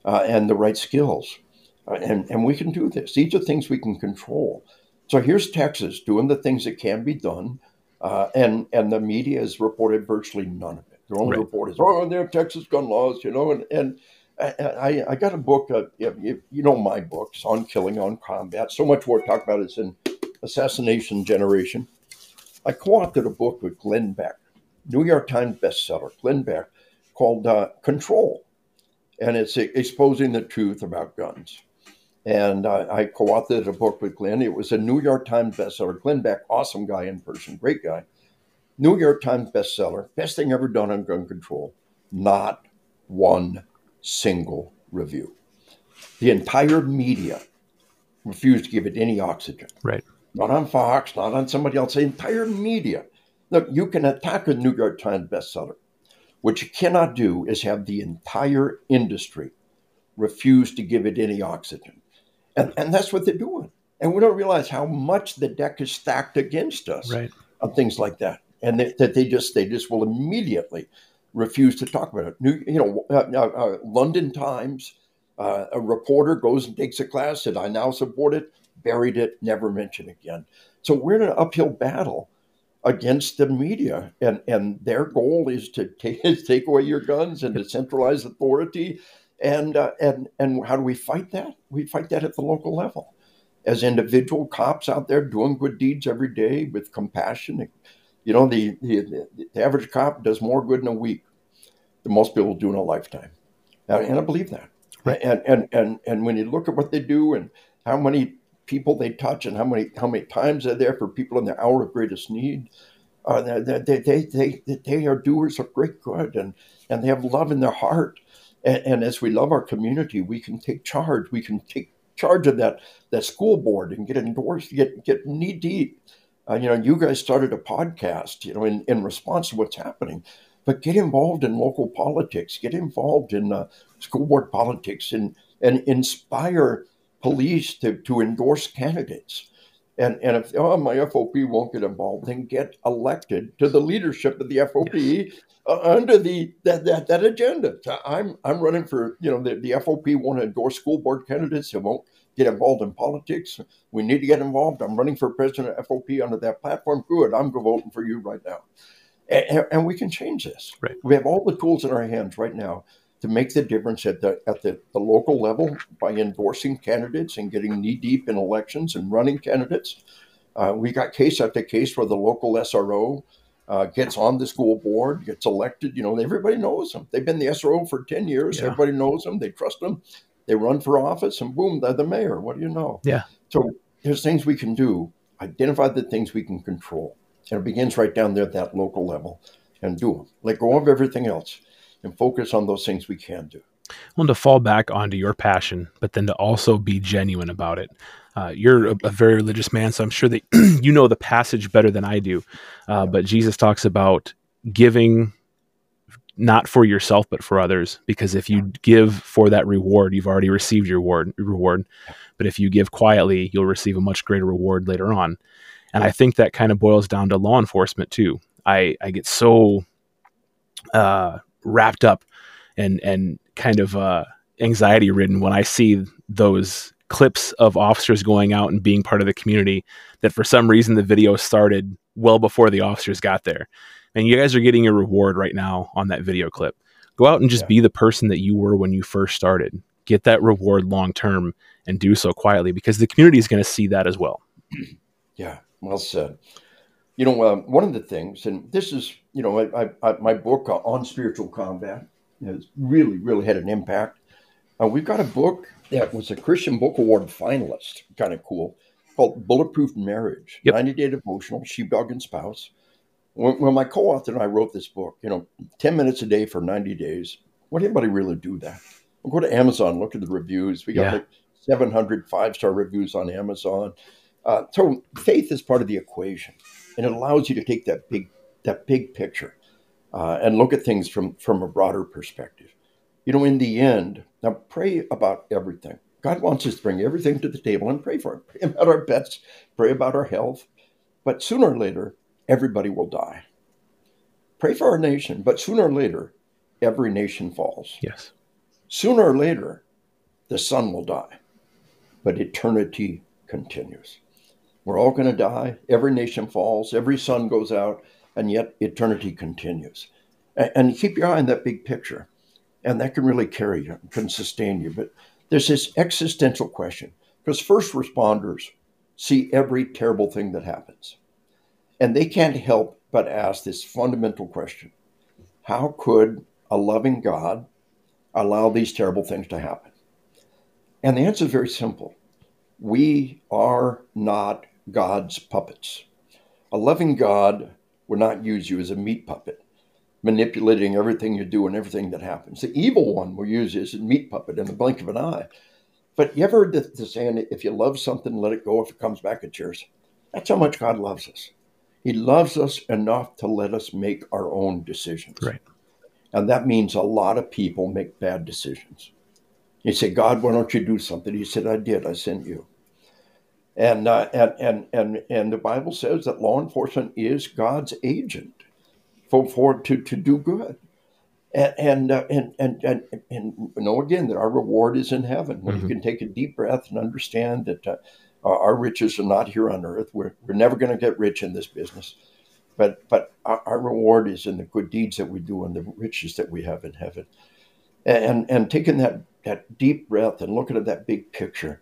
uh, and the right skills. Uh, and, and we can do this. These are things we can control. So here's Texas doing the things that can be done. Uh, and, and the media has reported virtually none of it. Their only right. report is, oh, they have Texas gun laws, you know. And, and I, I got a book, uh, you, you know, my books on killing, on combat. So much more talk about is in Assassination Generation. I co authored a book with Glenn Beck, New York Times bestseller, Glenn Beck, called uh, Control. And it's exposing the truth about guns. And uh, I co authored a book with Glenn. It was a New York Times bestseller. Glenn Beck, awesome guy in person, great guy. New York Times bestseller, best thing ever done on gun control. Not one single review. The entire media refused to give it any oxygen. Right. Not on Fox, not on somebody else. The entire media. Look, you can attack a New York Times bestseller. What you cannot do is have the entire industry refuse to give it any oxygen. And, and that's what they're doing. And we don't realize how much the deck is stacked against us right. on things like that and that they, they just they just will immediately refuse to talk about it. New, you know, uh, uh, uh, London Times, uh, a reporter goes and takes a class, said, "I now support it," buried it, never mentioned again. So we're in an uphill battle against the media, and and their goal is to take is take away your guns and to centralize authority. And uh, and and how do we fight that? We fight that at the local level, as individual cops out there doing good deeds every day with compassion you know, the, the, the average cop does more good in a week than most people do in a lifetime. And, I believe that. Right. And, and, and, and when you look at what they do and how many people they touch and how many, how many times they're there for people in their hour of greatest need, uh, they, they, they, they, they are doers of great good and, and they have love in their heart. And, and as we love our community, we can take charge. We can take charge of that, that school board and get endorsed, get, get knee deep uh, you know, you guys started a podcast, you know, in, in response to what's happening. But get involved in local politics, get involved in uh, school board politics, and and inspire police to, to endorse candidates. And and if oh my FOP won't get involved, then get elected to the leadership of the FOP yes. uh, under the that, that that agenda. I'm I'm running for you know the, the FOP won't endorse school board candidates. It won't get involved in politics. We need to get involved. I'm running for president of FOP under that platform. Good. I'm voting for you right now. And, and we can change this. Right. We have all the tools in our hands right now to make the difference at the at the, the local level by endorsing candidates and getting knee deep in elections and running candidates. Uh, we got case after case where the local SRO uh, gets on the school board, gets elected. You know, everybody knows them. They've been the SRO for 10 years. Yeah. Everybody knows them. They trust them. They run for office, and boom, they're the mayor. What do you know? Yeah. So there's things we can do. Identify the things we can control. And it begins right down there at that local level and do them. Let go of everything else and focus on those things we can do. Well, to fall back onto your passion, but then to also be genuine about it. Uh, you're a, a, very religious man, so I'm sure that you know the passage better than I do. Uh, but Jesus talks about giving not for yourself, but for others. Because if you give for that reward, you've already received your reward. reward. But if you give quietly, you'll receive a much greater reward later on. And I think that kind of boils down to law enforcement too. I, I get so uh, wrapped up and and kind of uh, anxiety ridden when I see those clips of officers going out and being part of the community that for some reason the video started well before the officers got there. And you guys are getting your reward right now on that video clip. Go out and just yeah. be the person that you were when you first started. Get that reward long term and do so quietly because the community is going to see that as well. Yeah, well said. You know, uh, one of the things, and this is, you know, I, I, my book on spiritual combat has really, really had an impact. Uh, we've got a book that was a Christian Book Award finalist, kind of cool, called Bulletproof Marriage yep. 90 Day Devotional, Sheepdog and Spouse. When, when my co author and I wrote this book, you know, 10 minutes a day for 90 days, would anybody really do that? We'll go to Amazon, look at the reviews. We got yeah. like 700 five star reviews on Amazon. Uh, so faith is part of the equation, and it allows you to take that big that big picture uh, and look at things from from a broader perspective. You know, in the end, now pray about everything. God wants us to bring everything to the table and pray for it. Pray about our pets, pray about our health. But sooner or later, everybody will die. Pray for our nation, but sooner or later, every nation falls. Yes. Sooner or later, the sun will die, but eternity continues. We're all going to die. Every nation falls, every sun goes out, and yet eternity continues. And keep your eye on that big picture and that can really carry you, can sustain you. But there's this existential question because first responders see every terrible thing that happens, and they can't help but ask this fundamental question: How could a loving God allow these terrible things to happen? And the answer is very simple: We are not God's puppets. A loving God would not use you as a meat puppet manipulating everything you do and everything that happens. The evil one will use you as a meat puppet in the blink of an eye. But you ever heard the, the saying, if you love something, let it go. If it comes back, it's yours. That's how much God loves us. He loves us enough to let us make our own decisions. Right. And that means a lot of people make bad decisions. You say, God, why don't you do something? He said, I did. I sent you. And, uh, and, and, and, and the Bible says that law enforcement is God's agent for, for to, to do good. And and, uh, and and and and know again that our reward is in heaven when mm-hmm. you can take a deep breath and understand that uh, our riches are not here on earth. We're we're never going to get rich in this business, but but our, our, reward is in the good deeds that we do and the riches that we have in heaven. And and taking that that deep breath and looking at that big picture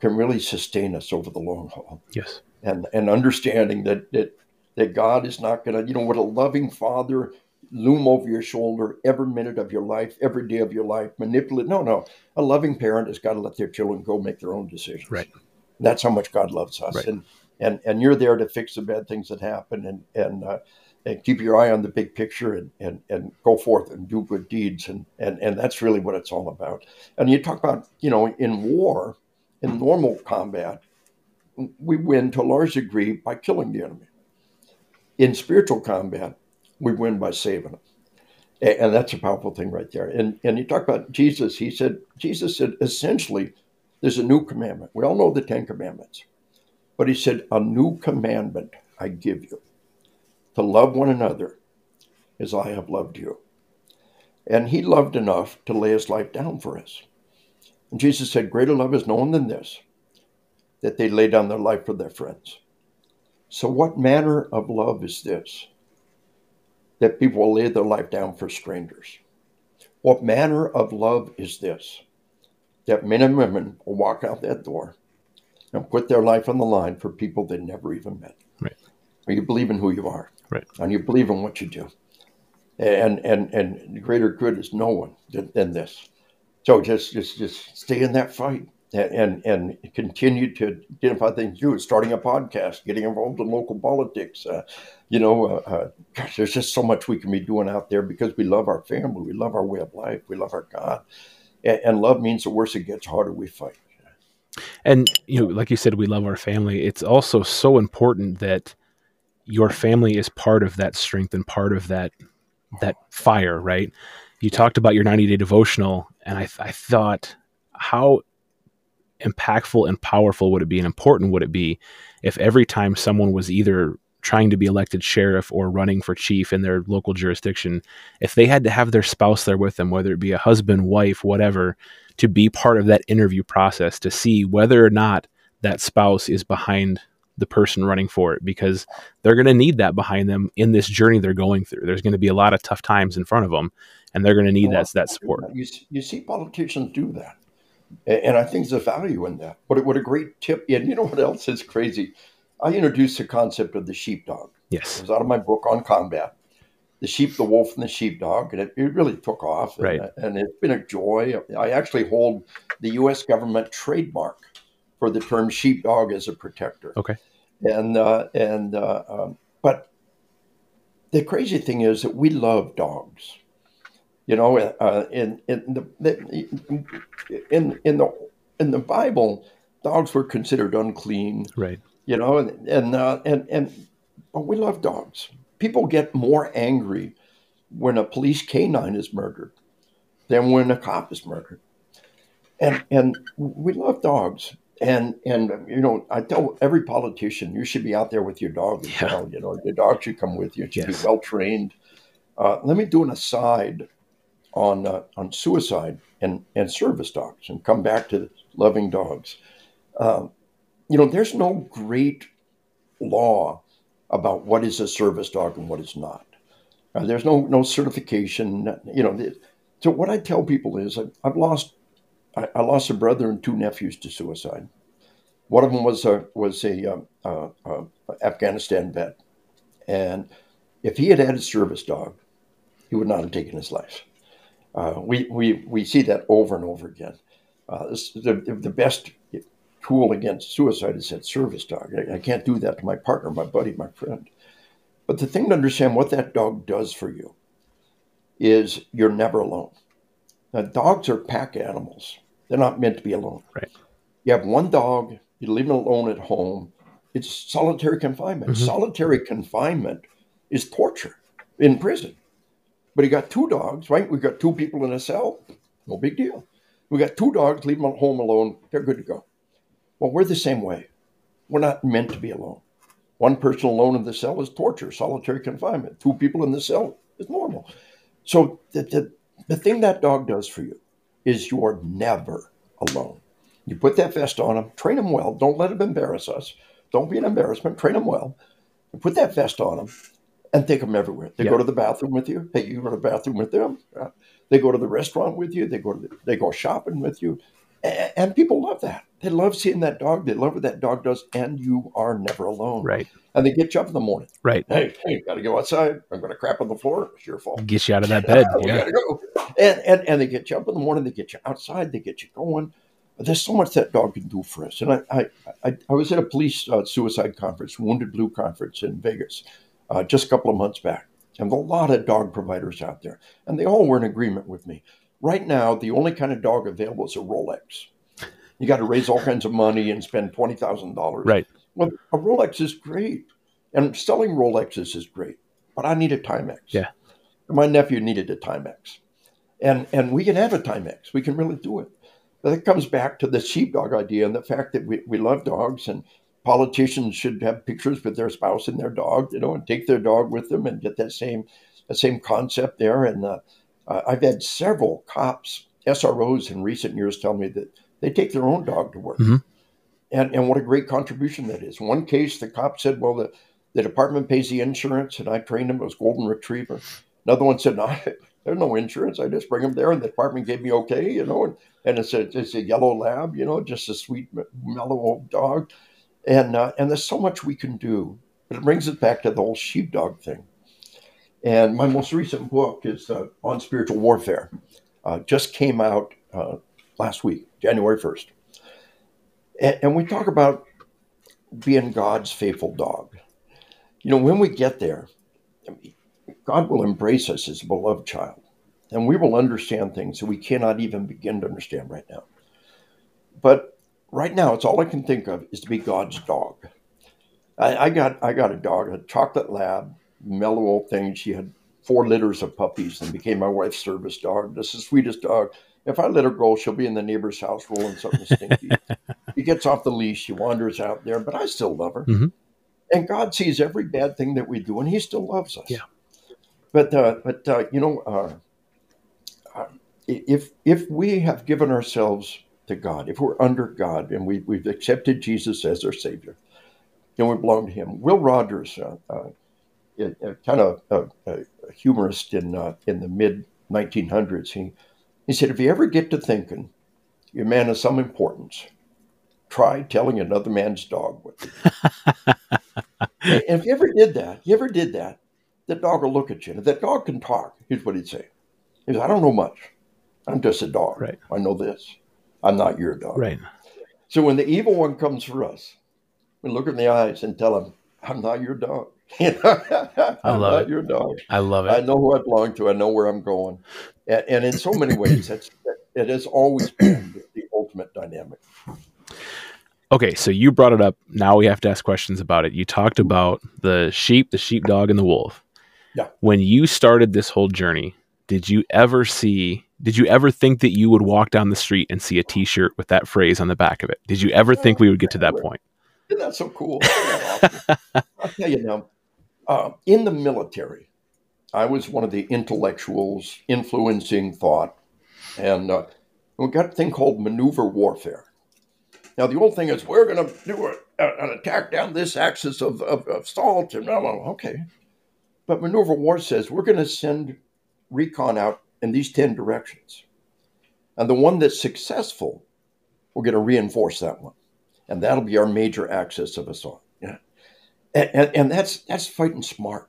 can really sustain us over the long haul. Yes. And and understanding that that that God is not going to, you know, what a loving father loom over your shoulder every minute of your life, every day of your life, manipulate. No, no. A loving parent has got to let their children go make their own decisions. Right. That's how much God loves us. Right. And, and, and you're there to fix the bad things that happen and, and, uh, and keep your eye on the big picture and, and, and go forth and do good deeds. And, and, and that's really what it's all about. And you talk about, you know, in war, in normal combat, we win to a large degree by killing the enemy in spiritual combat, we win by saving them. And that's a powerful thing right there. And and you talk about Jesus, he said, Jesus said essentially, there's a new commandment. We all know the Ten Commandments. But he said, A new commandment I give you to love one another as I have loved you. And he loved enough to lay his life down for us. And Jesus said, Greater love is known than this, that they lay down their life for their friends. So, what manner of love is this? That people will lay their life down for strangers. What manner of love is this? That men and women will walk out that door and put their life on the line for people they never even met. Right. Or you believe in who you are. Right. And you believe in what you do. And and and greater good is no one than, than this. So just just just stay in that fight and and continue to identify things you do. Starting a podcast, getting involved in local politics. Uh, you know, uh, uh, gosh, there's just so much we can be doing out there because we love our family, we love our way of life, we love our God, and, and love means the worse it gets, harder we fight. And you know, like you said, we love our family. It's also so important that your family is part of that strength and part of that that fire, right? You talked about your 90 day devotional, and I, I thought how impactful and powerful would it be and important would it be if every time someone was either trying to be elected sheriff or running for chief in their local jurisdiction, if they had to have their spouse there with them, whether it be a husband, wife, whatever, to be part of that interview process to see whether or not that spouse is behind the person running for it because they're going to need that behind them in this journey they're going through. There's going to be a lot of tough times in front of them, and they're going to need that that support. You, you see politicians do that, and I think there's a value in that. But what a great tip! And you know what else is crazy? I introduced the concept of the sheepdog. Yes, it was out of my book on combat. The sheep, the wolf, and the sheepdog, and it, it really took off. Right. And, and it's been a joy. I actually hold the U.S. government trademark for the term sheepdog as a protector. Okay. And uh, and uh, um, but the crazy thing is that we love dogs. You know, uh, in in the, in in the in the Bible, dogs were considered unclean. Right. You know, and and uh, and, and but we love dogs. People get more angry when a police canine is murdered than when a cop is murdered. And and we love dogs. And and you know, I tell every politician you should be out there with your dog as yeah. well. You know, your dog should come with you. It should yes. be well trained. Uh, let me do an aside on uh, on suicide and and service dogs, and come back to loving dogs. Uh, you know, there's no great law about what is a service dog and what is not. Uh, there's no no certification. You know, so what I tell people is I've, I've lost I, I, lost a brother and two nephews to suicide. One of them was a was a, um, uh, uh, Afghanistan vet, and if he had had a service dog, he would not have taken his life. Uh, we, we we see that over and over again. Uh, this, the the best tool against suicide is that service dog. I, I can't do that to my partner, my buddy, my friend. But the thing to understand what that dog does for you is you're never alone. Now, dogs are pack animals. They're not meant to be alone. Right. You have one dog, you leave them alone at home. It's solitary confinement. Mm-hmm. Solitary confinement is torture in prison. But he got two dogs, right? We've got two people in a cell. No big deal. We got two dogs, leave them at home alone. They're good to go. Well, we're the same way. We're not meant to be alone. One person alone in the cell is torture, solitary confinement. Two people in the cell is normal. So the, the, the thing that dog does for you is you're never alone. You put that vest on him, train him well. Don't let him embarrass us. Don't be an embarrassment. Train him well. Put that vest on them and take them everywhere. They yeah. go to the bathroom with you. Hey, you go to the bathroom with them. Uh, they go to the restaurant with you. They go to the, they go shopping with you, and, and people love that. They love seeing that dog. They love what that dog does, and you are never alone. Right. And they get you up in the morning. Right. Hey, hey, got to go outside. I'm going to crap on the floor. It's your fault. Get you out of that bed. yeah. Gotta go. And, and and they get you up in the morning. They get you outside. They get you going. There's so much that dog can do for us. And I I, I, I was at a police uh, suicide conference, Wounded Blue conference in Vegas, uh, just a couple of months back. And a lot of dog providers out there, and they all were in agreement with me. Right now, the only kind of dog available is a Rolex you got to raise all kinds of money and spend twenty thousand dollars. Right. Well, a Rolex is great, and selling Rolexes is great, but I need a Timex. Yeah. My nephew needed a Timex, and and we can have a Timex. We can really do it. But it comes back to the sheepdog idea and the fact that we, we love dogs and politicians should have pictures with their spouse and their dog, you know, and take their dog with them and get that same the same concept there. And uh, I've had several cops, SROs in recent years tell me that they take their own dog to work. Mm-hmm. and, and what a great contribution that is. One case, the cop said, well, the, the department pays the insurance, and I trained him. It was golden retriever. Another one said, no, there's no insurance. I just bring him there, and the department gave me okay, you know. And, and it's a it's a yellow lab, you know, just a sweet, mellow old dog. And uh, and there's so much we can do, but it brings us back to the whole sheepdog thing. And my most recent book is uh, on spiritual warfare. Uh, just came out uh, last week, January first, and, and we talk about being God's faithful dog. You know, when we get there, God will embrace us as a beloved child, and we will understand things that we cannot even begin to understand right now. But right now, it's all I can think of is to be God's dog. I, I got I got a dog, a chocolate lab, mellow old thing. She had four litters of puppies and became my wife's service dog. This is the sweetest dog. If I let her go, she'll be in the neighbor's house rolling something stinky. she gets off the leash, she wanders out there, but I still love her. Mhm. And God sees every bad thing that we do, and He still loves us. Yeah. But uh, but uh, you know, uh, uh, if if we have given ourselves to God, if we're under God, and we we've accepted Jesus as our Savior, then we belong to Him. Will Rogers, uh, uh, it- it kind of a, a, a humorist in uh, in the mid 1900s, he he said, if you ever get to thinking you're a man of some importance, try telling another man's dog what to do. and if you ever did that, you ever did that, that dog will look at you. And if that dog can talk, here's what he'd say. He says, I don't know much. I'm just a dog. Right. I know this. I'm not your dog. Right. So when the evil one comes for us, we look in the eyes and tell him, I'm not your dog. I'm love not it. your dog. I love it. I know who I belong to. I know where I'm going. And, and in so many ways, that's, it has always been the, the ultimate dynamic. Okay, so you brought it up. Now we have to ask questions about it. You talked about the sheep, the sheepdog, and the wolf. Yeah. When you started this whole journey, did you ever see? Did you ever think that you would walk down the street and see a T-shirt with that phrase on the back of it? Did you ever think we would get to that point? Isn't that so cool? Isn't that awesome? I'll tell you now, uh, in the military, I was one of the intellectuals influencing thought. And uh, we got a thing called maneuver warfare. Now, the old thing is we're going to do a, an attack down this axis of, of, of salt. And blah, blah, blah. okay. But maneuver war says we're going to send recon out in these 10 directions. And the one that's successful, we're going to reinforce that one and that'll be our major axis of assault. Yeah, and, and, and that's that's fighting smart,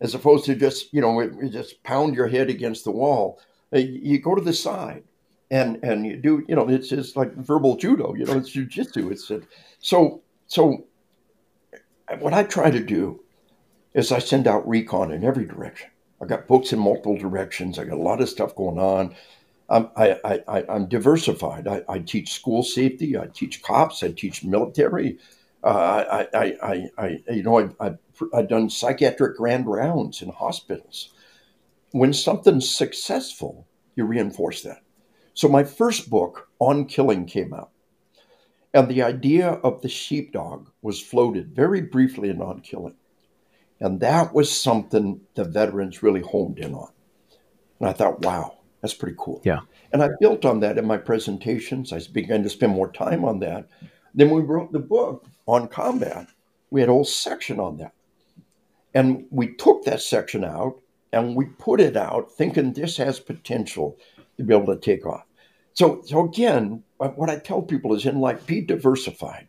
as opposed to just you know you just pound your head against the wall. Uh, You go to the side, and and you do you know it's just like verbal judo. You know it's jujitsu. It's a, so so. What I try to do is I send out recon in every direction. I got books in multiple directions. I got a lot of stuff going on. I'm, I, I, I, I'm diversified. I, I teach school safety. I teach cops. I teach military. Uh, I, I, I, I, you know, I've, I've, I've done psychiatric grand rounds in hospitals. When something's successful, you reinforce that. So my first book on killing came out, and the idea of the sheepdog was floated very briefly in on killing, and that was something the veterans really honed in on. And I thought, wow, that's pretty cool. Yeah. And I built on that in my presentations. I began to spend more time on that. Then we wrote the book on combat. We had a whole section on that. And we took that section out and we put it out thinking this has potential to be able to take off. So, so again, uh, what I tell people is in life, be diversified.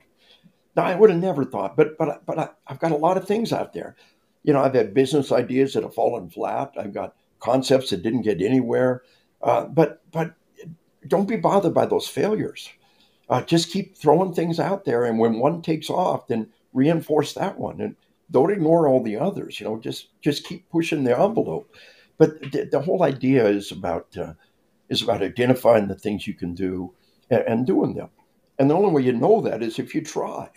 Now, I would have never thought, but but but I, I've got a lot of things out there. You know, I've had business ideas that have fallen flat. I've got concepts that didn't get anywhere. Uh, but but don't be bothered by those failures. Uh, just keep throwing things out there, and when one takes off, then reinforce that one, and don't ignore all the others. You know, just just keep pushing the envelope. But the, the whole idea is about uh, is about identifying the things you can do and, and doing them. And the only way you know that is if you try.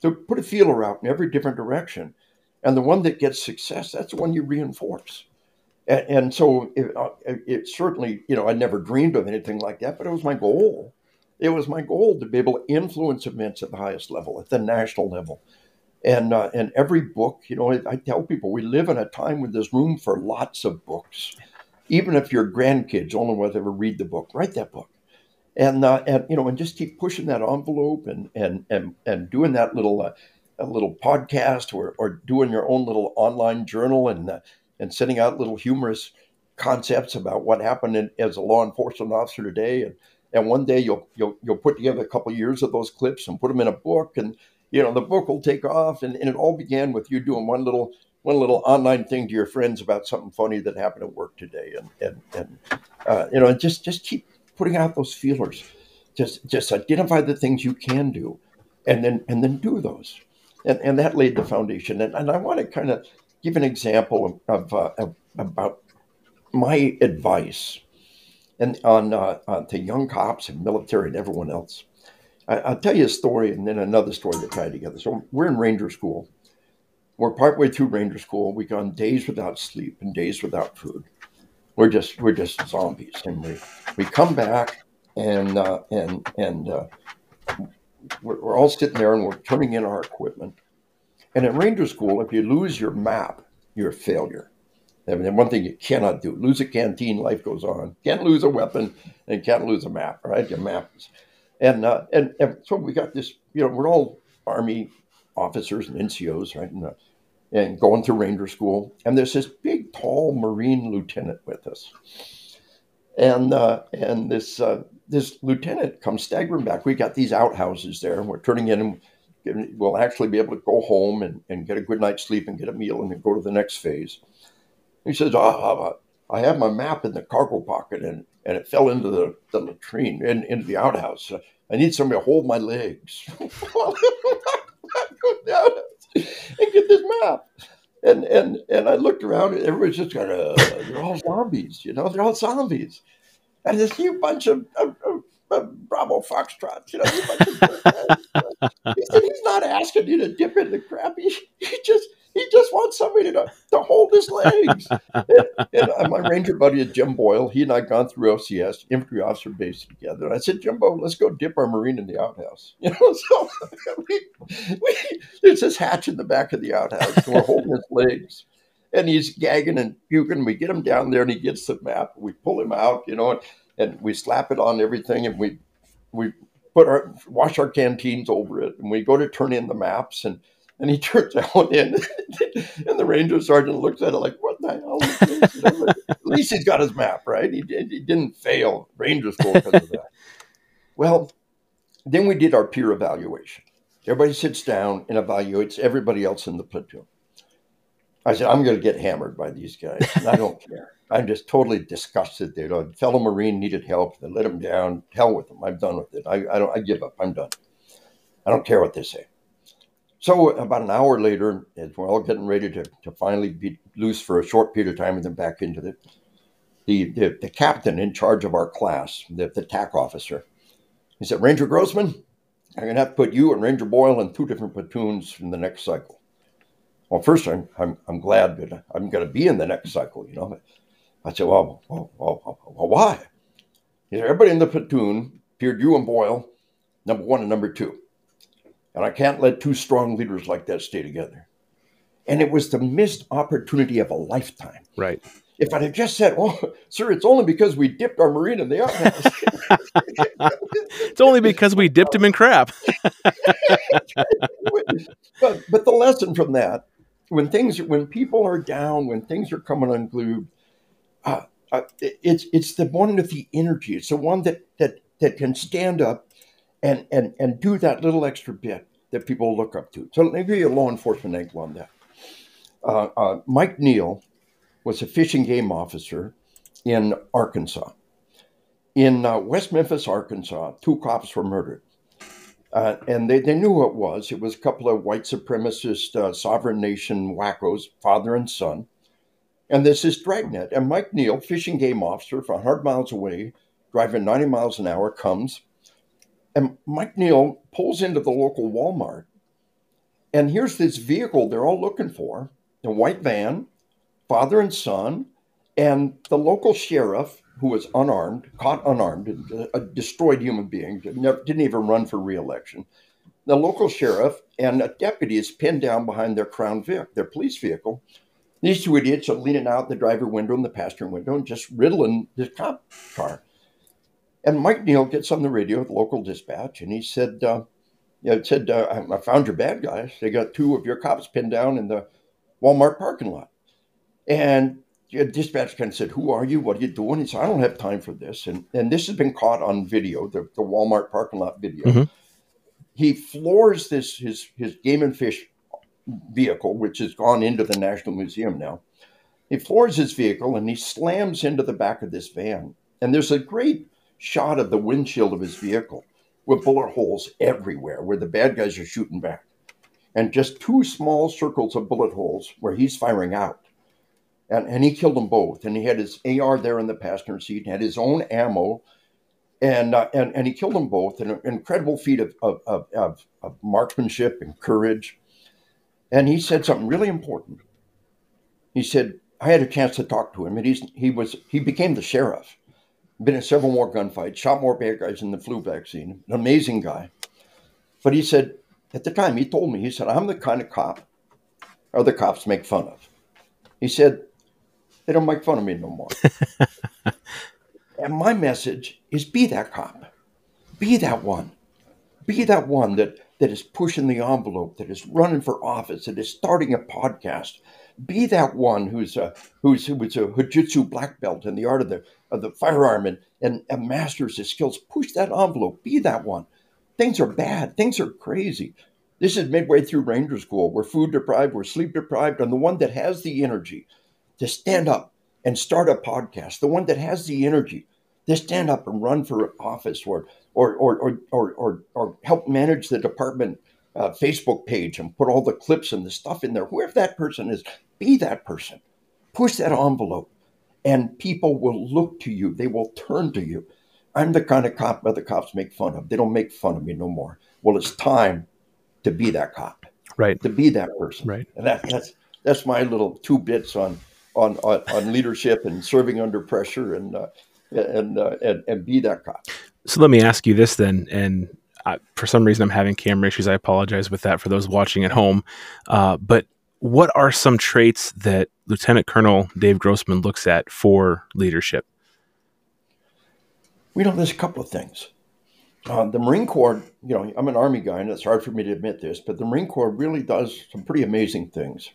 So put a feeler out in every different direction, and the one that gets success, that's the one you reinforce. And, and so it, uh, it certainly, you know, I never dreamed of anything like that, but it was my goal. It was my goal to be able to influence events at the highest level, at the national level. And, uh, and every book, you know, I, I tell people we live in a time when there's room for lots of books. Even if your grandkids only will ever read the book, write that book. and uh, and you know, and just keep pushing that envelope and and and and doing that little uh, a little podcast or or doing your own little online journal and uh, and sending out little humorous concepts about what happened in, as a law enforcement officer today. And and one day you'll you'll you'll put together a couple of years of those clips and put them in a book and you know the book will take off. And, and it all began with you doing one little one little online thing to your friends about something funny that happened at work today. And and, and uh, you know just just keep putting out those feelers. Just just identify the things you can do and then and then do those and and that laid the foundation and, and i want to kind of give an example of, of, uh, of about my advice and on, uh, on to young cops and military and everyone else. I, will tell you a story and then another story to tie together. So we're in Ranger School. We're partway through Ranger School. We've gone days without sleep and days without food. We're just we're just zombies, and we we come back and uh, and and uh, we're, we're all sitting there and we're turning in our equipment. And at Ranger School, if you lose your map, you're a failure. I mean, one thing you cannot do: lose a canteen, life goes on. Can't lose a weapon, and can't lose a map. Right? Your maps, and uh, and and so we got this. You know, we're all army officers and NCOs, right? And, uh, and going through Ranger School, and there's this big, tall Marine lieutenant with us, and uh, and this uh, this lieutenant comes staggering back. We got these outhouses there, and we're turning in. And we'll actually be able to go home and, and get a good night's sleep and get a meal and then go to the next phase. He says, oh, I have my map in the cargo pocket and, and it fell into the, the latrine, in, into the outhouse. I need somebody to hold my legs and get this map. And, and, and I looked around and everybody's just kind of, uh, they're all zombies, you know, they're all zombies. And this huge bunch of, of, of, of Bravo Foxtrots, you know, he said, he's not asking you to dip in the crap. He, he just, he just wants somebody to, to hold his legs. and, and my ranger buddy is Jim Boyle. He and I gone through OCS, infantry officer base together. And I said, Jimbo, let's go dip our marine in the outhouse. You know, so we, we, there's this hatch in the back of the outhouse. And we're holding his legs. And he's gagging and puking. We get him down there and he gets the map. We pull him out, you know, and, and we slap it on everything and we we put our wash our canteens over it and we go to turn in the maps and and he turns out in, and the ranger sergeant looks at it like, "What the hell?" Know, at least he's got his map right. He, he didn't fail ranger school because of that. well, then we did our peer evaluation. Everybody sits down and evaluates everybody else in the platoon. I said, I'm going to get hammered by these guys. And I don't care. I'm just totally disgusted. They, a fellow Marine needed help. They let him down. Hell with them. I'm done with it. I, I don't. I give up. I'm done. I don't care what they say. So about an hour later, as we're all getting ready to, to finally be loose for a short period of time and then back into it, the, the, the captain in charge of our class, the, the TAC officer, he said, Ranger Grossman, I'm going to have to put you and Ranger Boyle in two different platoons in the next cycle. Well, first, I'm, I'm, I'm glad that I'm going to be in the next cycle, you know. I said, well, well, well, well why? He said, everybody in the platoon appeared you and Boyle, number one and number two. And I can't let two strong leaders like that stay together. And it was the missed opportunity of a lifetime. Right. If I'd have just said, "Well, sir, it's only because we dipped our marine in the outhouse," it's only because we dipped him in crap. but but the lesson from that, when things, when people are down, when things are coming unglued, uh, uh, it's it's the one with the energy. It's the one that that that can stand up and and and do that little extra bit that people look up to. So let me give you a law enforcement angle on that. Uh, uh, Mike Neal was a fish and game officer in Arkansas. In uh, West Memphis, Arkansas, two cops were murdered. Uh, and they, they knew who it was. It was a couple of white supremacist uh, sovereign nation wackos, father and son. And this is Dragnet. And Mike Neal, fishing game officer from 100 miles away, driving 90 miles an hour, comes and Mike Neal pulls into the local Walmart. And here's this vehicle they're all looking for a white van, father and son, and the local sheriff, who was unarmed, caught unarmed, a destroyed human being, didn't even run for reelection. The local sheriff and a deputy is pinned down behind their Crown Vic, their police vehicle. These two idiots are leaning out the driver window and the passenger window and just riddling the cop car. And Mike Neal gets on the radio with local dispatch, and he said, uh, you know, said, uh, I found your bad guys. They got two of your cops pinned down in the Walmart parking lot. And the dispatch kind of said, Who are you? What are you doing? He said, I don't have time for this. And, and this has been caught on video, the, the Walmart parking lot video. Mm-hmm. He floors this, his, his game and fish vehicle, which has gone into the National Museum now. He floors his vehicle and he slams into the back of this van. And there's a great shot of the windshield of his vehicle with bullet holes everywhere where the bad guys are shooting back. And just two small circles of bullet holes where he's firing out. And, and he killed them both. And he had his AR there in the passenger seat, had his own ammo, and, uh, and, and he killed them both. An incredible feat of, of, of, of marksmanship and courage. And he said something really important. He said, I had a chance to talk to him, and he's, he, was, he became the sheriff been in several more gunfights, shot more bad guys in the flu vaccine. An amazing guy. But he said, at the time, he told me, he said, I'm the kind of cop other cops make fun of. He said, they don't make fun of me no more. and my message is be that cop. Be that one. Be that one that, that is pushing the envelope, that is running for office, that is starting a podcast, be that one who's a who's who's a hojutsu black belt in the art of the of the firearm and, and, and masters his skills. Push that envelope. Be that one. Things are bad. Things are crazy. This is midway through Ranger School. We're food deprived. We're sleep deprived. And the one that has the energy to stand up and start a podcast, the one that has the energy to stand up and run for office or or or or or, or, or help manage the department uh, Facebook page and put all the clips and the stuff in there. Whoever that person is, be that person. Push that envelope, and people will look to you. They will turn to you. I'm the kind of cop other cops make fun of. They don't make fun of me no more. Well, it's time to be that cop. Right. To be that person. Right. And that, that's that's my little two bits on on on, on leadership and serving under pressure and uh, and, uh, and and be that cop. So let me ask you this then, and I, for some reason I'm having camera issues. I apologize with that for those watching at home. Uh, but what are some traits that Lieutenant Colonel Dave Grossman looks at for leadership? We know there's a couple of things. Uh, the Marine Corps, you know, I'm an Army guy, and it's hard for me to admit this, but the Marine Corps really does some pretty amazing things.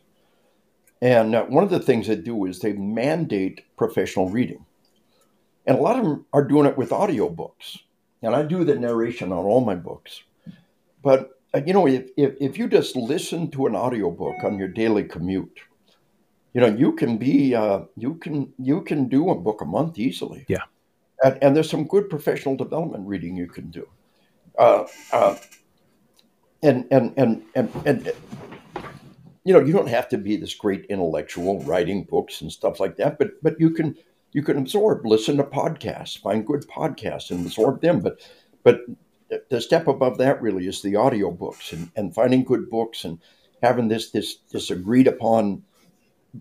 And uh, one of the things they do is they mandate professional reading. And a lot of them are doing it with audiobooks and I do the narration on all my books. But uh, you know, if, if, if you just listen to an audiobook on your daily commute, you know, you can be uh, you can you can do a book a month easily. Yeah, and, and there's some good professional development reading you can do. Uh, uh, and, and and and and you know, you don't have to be this great intellectual writing books and stuff like that, but but you can you can absorb, listen to podcasts, find good podcasts and absorb them. But but the step above that really is the audio books and, and finding good books and having this this this agreed upon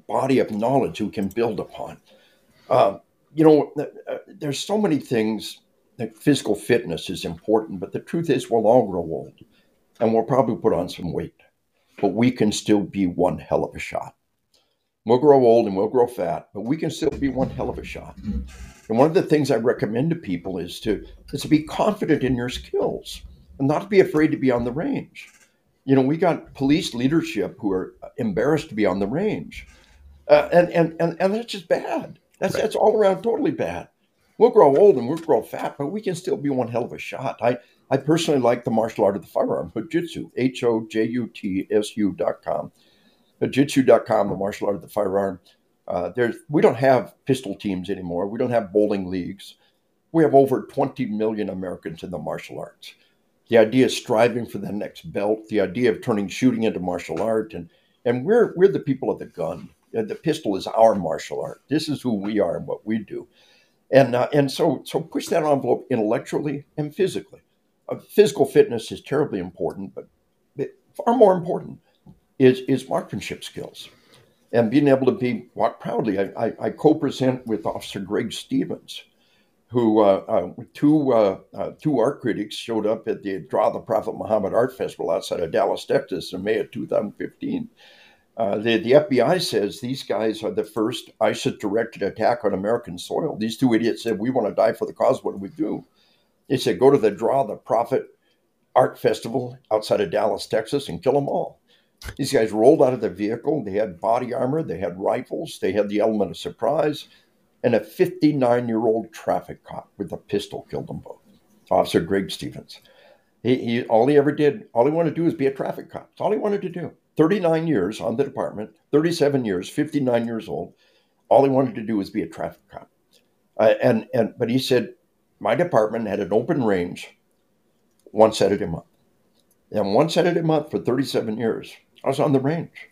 body of knowledge we can build upon. Uh, you know, uh, there's so many things that physical fitness is important, but the truth is we'll all grow old and we'll probably put on some weight, but we can still be one hell of a shot. We'll grow old and we'll grow fat, but we can still be one hell of a shot. And one of the things I recommend to people is to is to be confident in your skills and not to be afraid to be on the range. You know, we got police leadership who are embarrassed to be on the range, uh, and, and and and that's just bad. That's right. that's all around totally bad. We'll grow old and we'll grow fat, but we can still be one hell of a shot. I I personally like the martial art of the firearm, Hojutsu, H O J U T S U dot com jitsu.com, the martial art of the firearm. Uh, there's, we don't have pistol teams anymore. We don't have bowling leagues. We have over 20 million Americans in the martial arts. The idea of striving for the next belt, the idea of turning shooting into martial art, and and we're we're the people of the gun. Uh, the pistol is our martial art. This is who we are and what we do, and uh, and so so push that envelope intellectually and physically. Uh, physical fitness is terribly important, but far more important is, is marksmanship skills and being able to be walk proudly. I, I, I co-present with Officer Greg Stevens, who uh, uh, two uh, uh two art critics showed up at the Draw the Prophet Muhammad Art Festival outside of Dallas, Texas, in May of 2015. Uh, the, the FBI says these guys are the first ISIS directed attack on American soil. These two idiots said, We want to die for the cause. What do we do? They said, Go to the Draw the Prophet Art Festival outside of Dallas, Texas, and kill them all. These guys rolled out of the vehicle. They had body armor, they had rifles, they had the element of surprise, and a 59 year old traffic cop with a pistol killed them both. Officer Greg Stevens. He, he, all he ever did, all he wanted to do was be a traffic cop. That's all he wanted to do. 39 years on the department, 37 years, 59 years old. All he wanted to do was be a traffic cop. Uh, and, and, but he said, my department had an open range one Saturday a month. And one Saturday a month for 37 years, I was on the range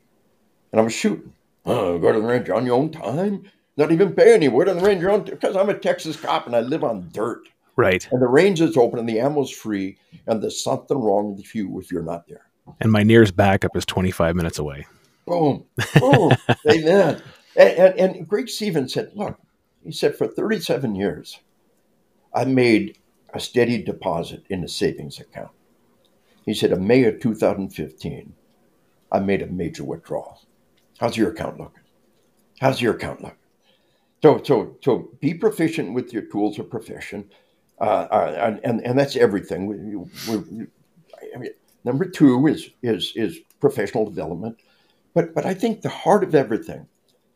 and I was shooting. Oh, go to the range on your own time? Not even pay any. Go to the range your own because I'm a Texas cop and I live on dirt. Right. And the range is open and the ammo's free, and there's something wrong with you if you're not there. And my nearest backup is 25 minutes away. Boom. Boom. Amen. And, and, and Greg Stevens said, look, he said, for 37 years, I made a steady deposit in a savings account. He said, in May of 2015, I made a major withdrawal. How's your account looking? How's your account looking? So, so, so be proficient with your tools of profession. Uh, uh, and, and that's everything. We, we, I mean, number two is, is, is professional development. But, but I think the heart of everything,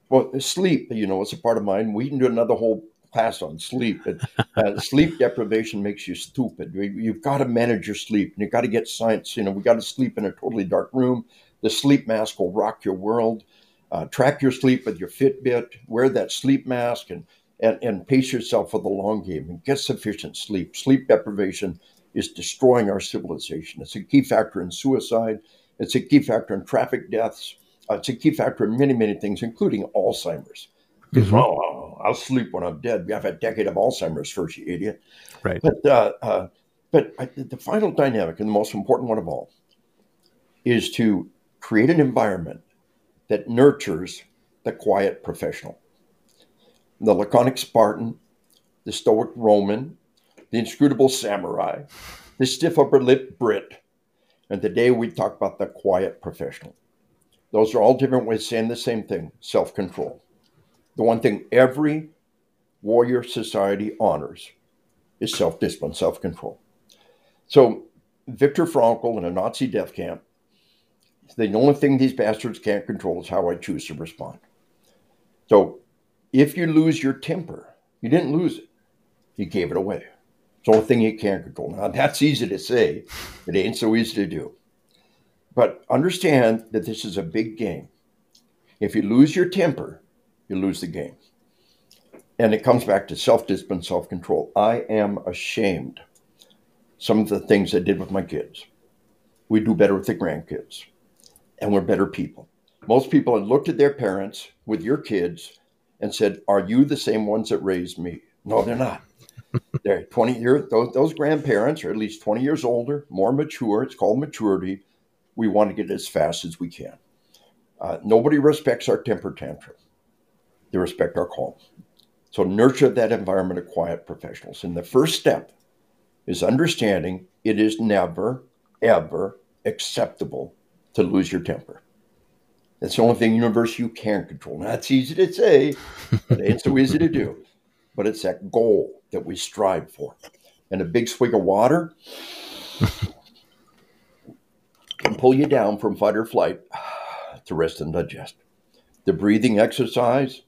well, sleep, you know, is a part of mine. We can do another whole class on sleep. And, uh, sleep deprivation makes you stupid. You've got to manage your sleep, and you've got to get science. You know, we got to sleep in a totally dark room. The sleep mask will rock your world. Uh, track your sleep with your Fitbit. Wear that sleep mask and, and and pace yourself for the long game and get sufficient sleep. Sleep deprivation is destroying our civilization. It's a key factor in suicide. It's a key factor in traffic deaths. Uh, it's a key factor in many, many things, including Alzheimer's. Because, mm-hmm. well, I'll sleep when I'm dead. We have a decade of Alzheimer's first, you idiot. Right. But, uh, uh, but I, the final dynamic, and the most important one of all, is to create an environment that nurtures the quiet professional. The laconic Spartan, the stoic Roman, the inscrutable samurai, the stiff upper lip Brit, and today we talk about the quiet professional. Those are all different ways of saying the same thing self control. The one thing every warrior society honors is self discipline, self control. So, Viktor Frankl in a Nazi death camp, the only thing these bastards can't control is how I choose to respond. So, if you lose your temper, you didn't lose it, you gave it away. It's the only thing you can't control. Now, that's easy to say, it ain't so easy to do. But understand that this is a big game. If you lose your temper, you lose the game. And it comes back to self discipline, self control. I am ashamed some of the things I did with my kids. We do better with the grandkids, and we're better people. Most people have looked at their parents with your kids and said, Are you the same ones that raised me? No, they're not. they're 20 years, those, those grandparents are at least 20 years older, more mature. It's called maturity. We want to get as fast as we can. Uh, nobody respects our temper tantrum they respect our call. So nurture that environment of quiet professionals. And the first step is understanding it is never, ever acceptable to lose your temper. That's the only thing universe you can control. Now, that's easy to say, but it ain't so easy to do. But it's that goal that we strive for. And a big swig of water can pull you down from fight or flight to rest and digest. The breathing exercise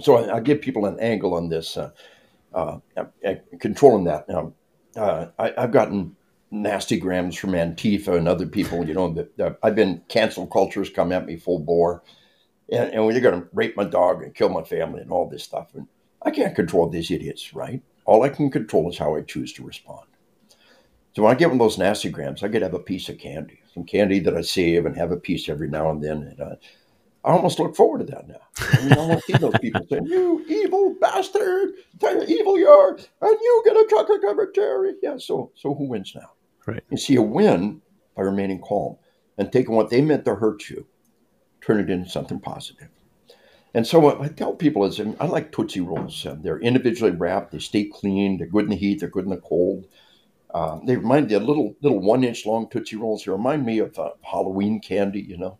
so I, I, give people an angle on this, uh, uh, controlling that. Uh, I, have gotten nasty grams from Antifa and other people. You know, I've been cancel cultures come at me full bore, and, and they're going to rape my dog and kill my family and all this stuff. And I can't control these idiots, right? All I can control is how I choose to respond. So when I get one of those nasty grams, I get to have a piece of candy, some candy that I save and have a piece every now and then. And, uh, I almost look forward to that now. I, mean, I want to see those people saying, "You evil bastard! Tell you evil you are, and you get a chocolate covered cherry." Yeah. So, so who wins now? Right. You see a win by remaining calm and taking what they meant to hurt you, turn it into something positive. And so what I tell people is, I like Tootsie Rolls. they're individually wrapped. They stay clean. They're good in the heat. They're good in the cold. Uh, they remind me a little little one inch long Tootsie Rolls. They remind me of uh, Halloween candy, you know.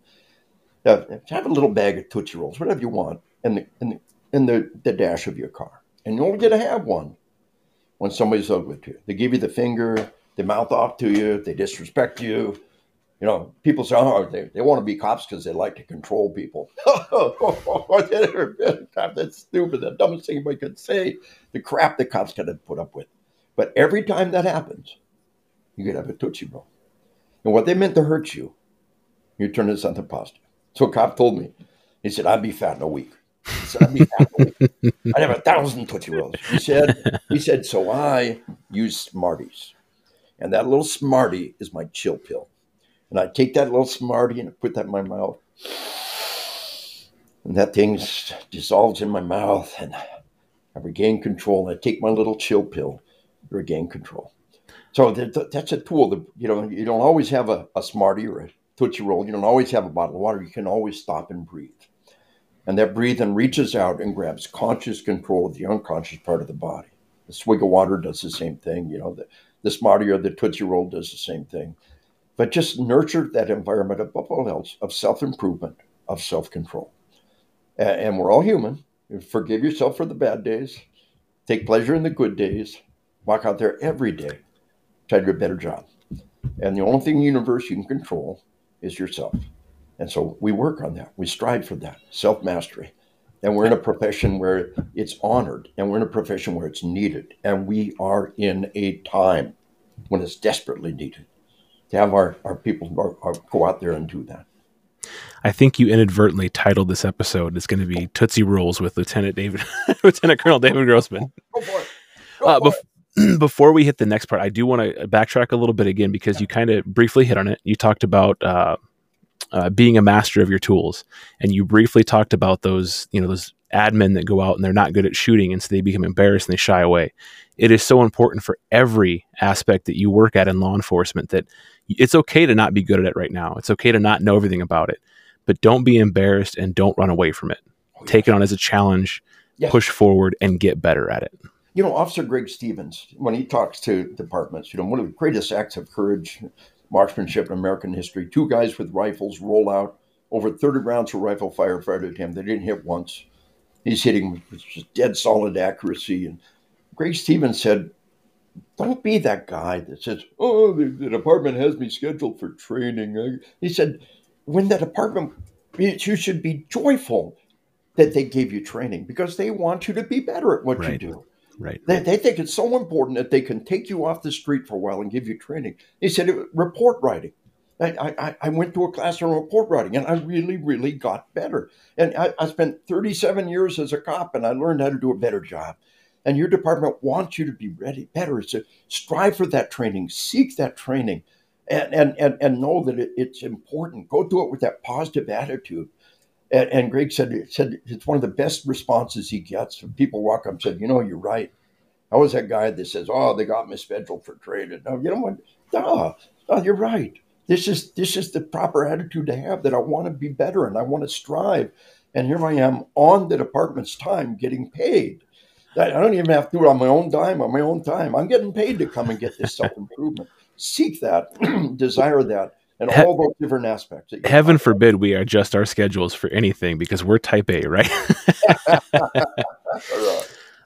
Uh, have a little bag of Tootsie Rolls, whatever you want, in the, in the, in the, the dash of your car. And you only get to have one when somebody's ugly to you. They give you the finger, they mouth off to you, they disrespect you. You know, people say, oh, they, they want to be cops because they like to control people. That's stupid. The dumbest thing anybody could say. The crap the cops got to put up with. But every time that happens, you could have a Tootsie Roll. And what they meant to hurt you, you turn it into something positive. So a cop told me, he said, I'd be fat in a week. He said, I'd be fat in a week. I'd have a thousand Tootsie Rolls. He said, he said, so I use Smarties. And that little Smartie is my chill pill. And I take that little Smartie and I put that in my mouth. And that thing dissolves in my mouth and I regain control. And I take my little chill pill, regain control. So that's a tool that, you know, you don't always have a, a Smartie or a Tootsie Roll. You don't always have a bottle of water. You can always stop and breathe. And that breathing reaches out and grabs conscious control of the unconscious part of the body. The swig of water does the same thing. You know, the, the Smartie or the Tootsie Roll does the same thing but just nurture that environment above all else of self improvement, of self control. And we're all human. Forgive yourself for the bad days, take pleasure in the good days, walk out there every day, try to do a better job. And the only thing in the universe you can control is yourself. And so we work on that. We strive for that self mastery. And we're in a profession where it's honored, and we're in a profession where it's needed. And we are in a time when it's desperately needed to have our, our people our, our go out there and do that. I think you inadvertently titled this episode. It's going to be Tootsie Rolls with Lieutenant David, Lieutenant Colonel David Grossman. Go for it. Go uh, for bef- before we hit the next part, I do want to backtrack a little bit again because you kind of briefly hit on it. You talked about uh, uh, being a master of your tools, and you briefly talked about those, you know, those admin that go out and they're not good at shooting, and so they become embarrassed and they shy away. It is so important for every aspect that you work at in law enforcement that it's okay to not be good at it right now. It's okay to not know everything about it, but don't be embarrassed and don't run away from it. Oh, Take it on as a challenge, yes. push forward, and get better at it. You know, Officer Greg Stevens, when he talks to departments, you know, one of the greatest acts of courage, marksmanship in American history, two guys with rifles roll out, over 30 rounds of rifle fire fired at him. They didn't hit once. He's hitting with just dead solid accuracy. And Greg Stevens said, don't be that guy that says, "Oh, the, the department has me scheduled for training." Uh, he said, "When the department, you should be joyful that they gave you training because they want you to be better at what right. you do. Right. They, they, think it's so important that they can take you off the street for a while and give you training." He said, "Report writing." I, I, I, went to a class on report writing and I really, really got better. And I, I spent 37 years as a cop and I learned how to do a better job and your department wants you to be ready better. So strive for that training, seek that training, and and and, and know that it, it's important. Go do it with that positive attitude. And, and Greg said said it's one of the best responses he gets. When people walk up and said, "You know, you're right." I was that guy that says, "Oh, they got scheduled for training." No, you know what? No, no, you're right. This is this is the proper attitude to have. That I want to be better and I want to strive. And here I am on the department's time, getting paid I don't even have to do it on my own dime, on my own time. I'm getting paid to come and get this self improvement. Seek that, desire that, and he- all those different aspects. Heaven forbid we adjust our schedules for anything because we're type A, right?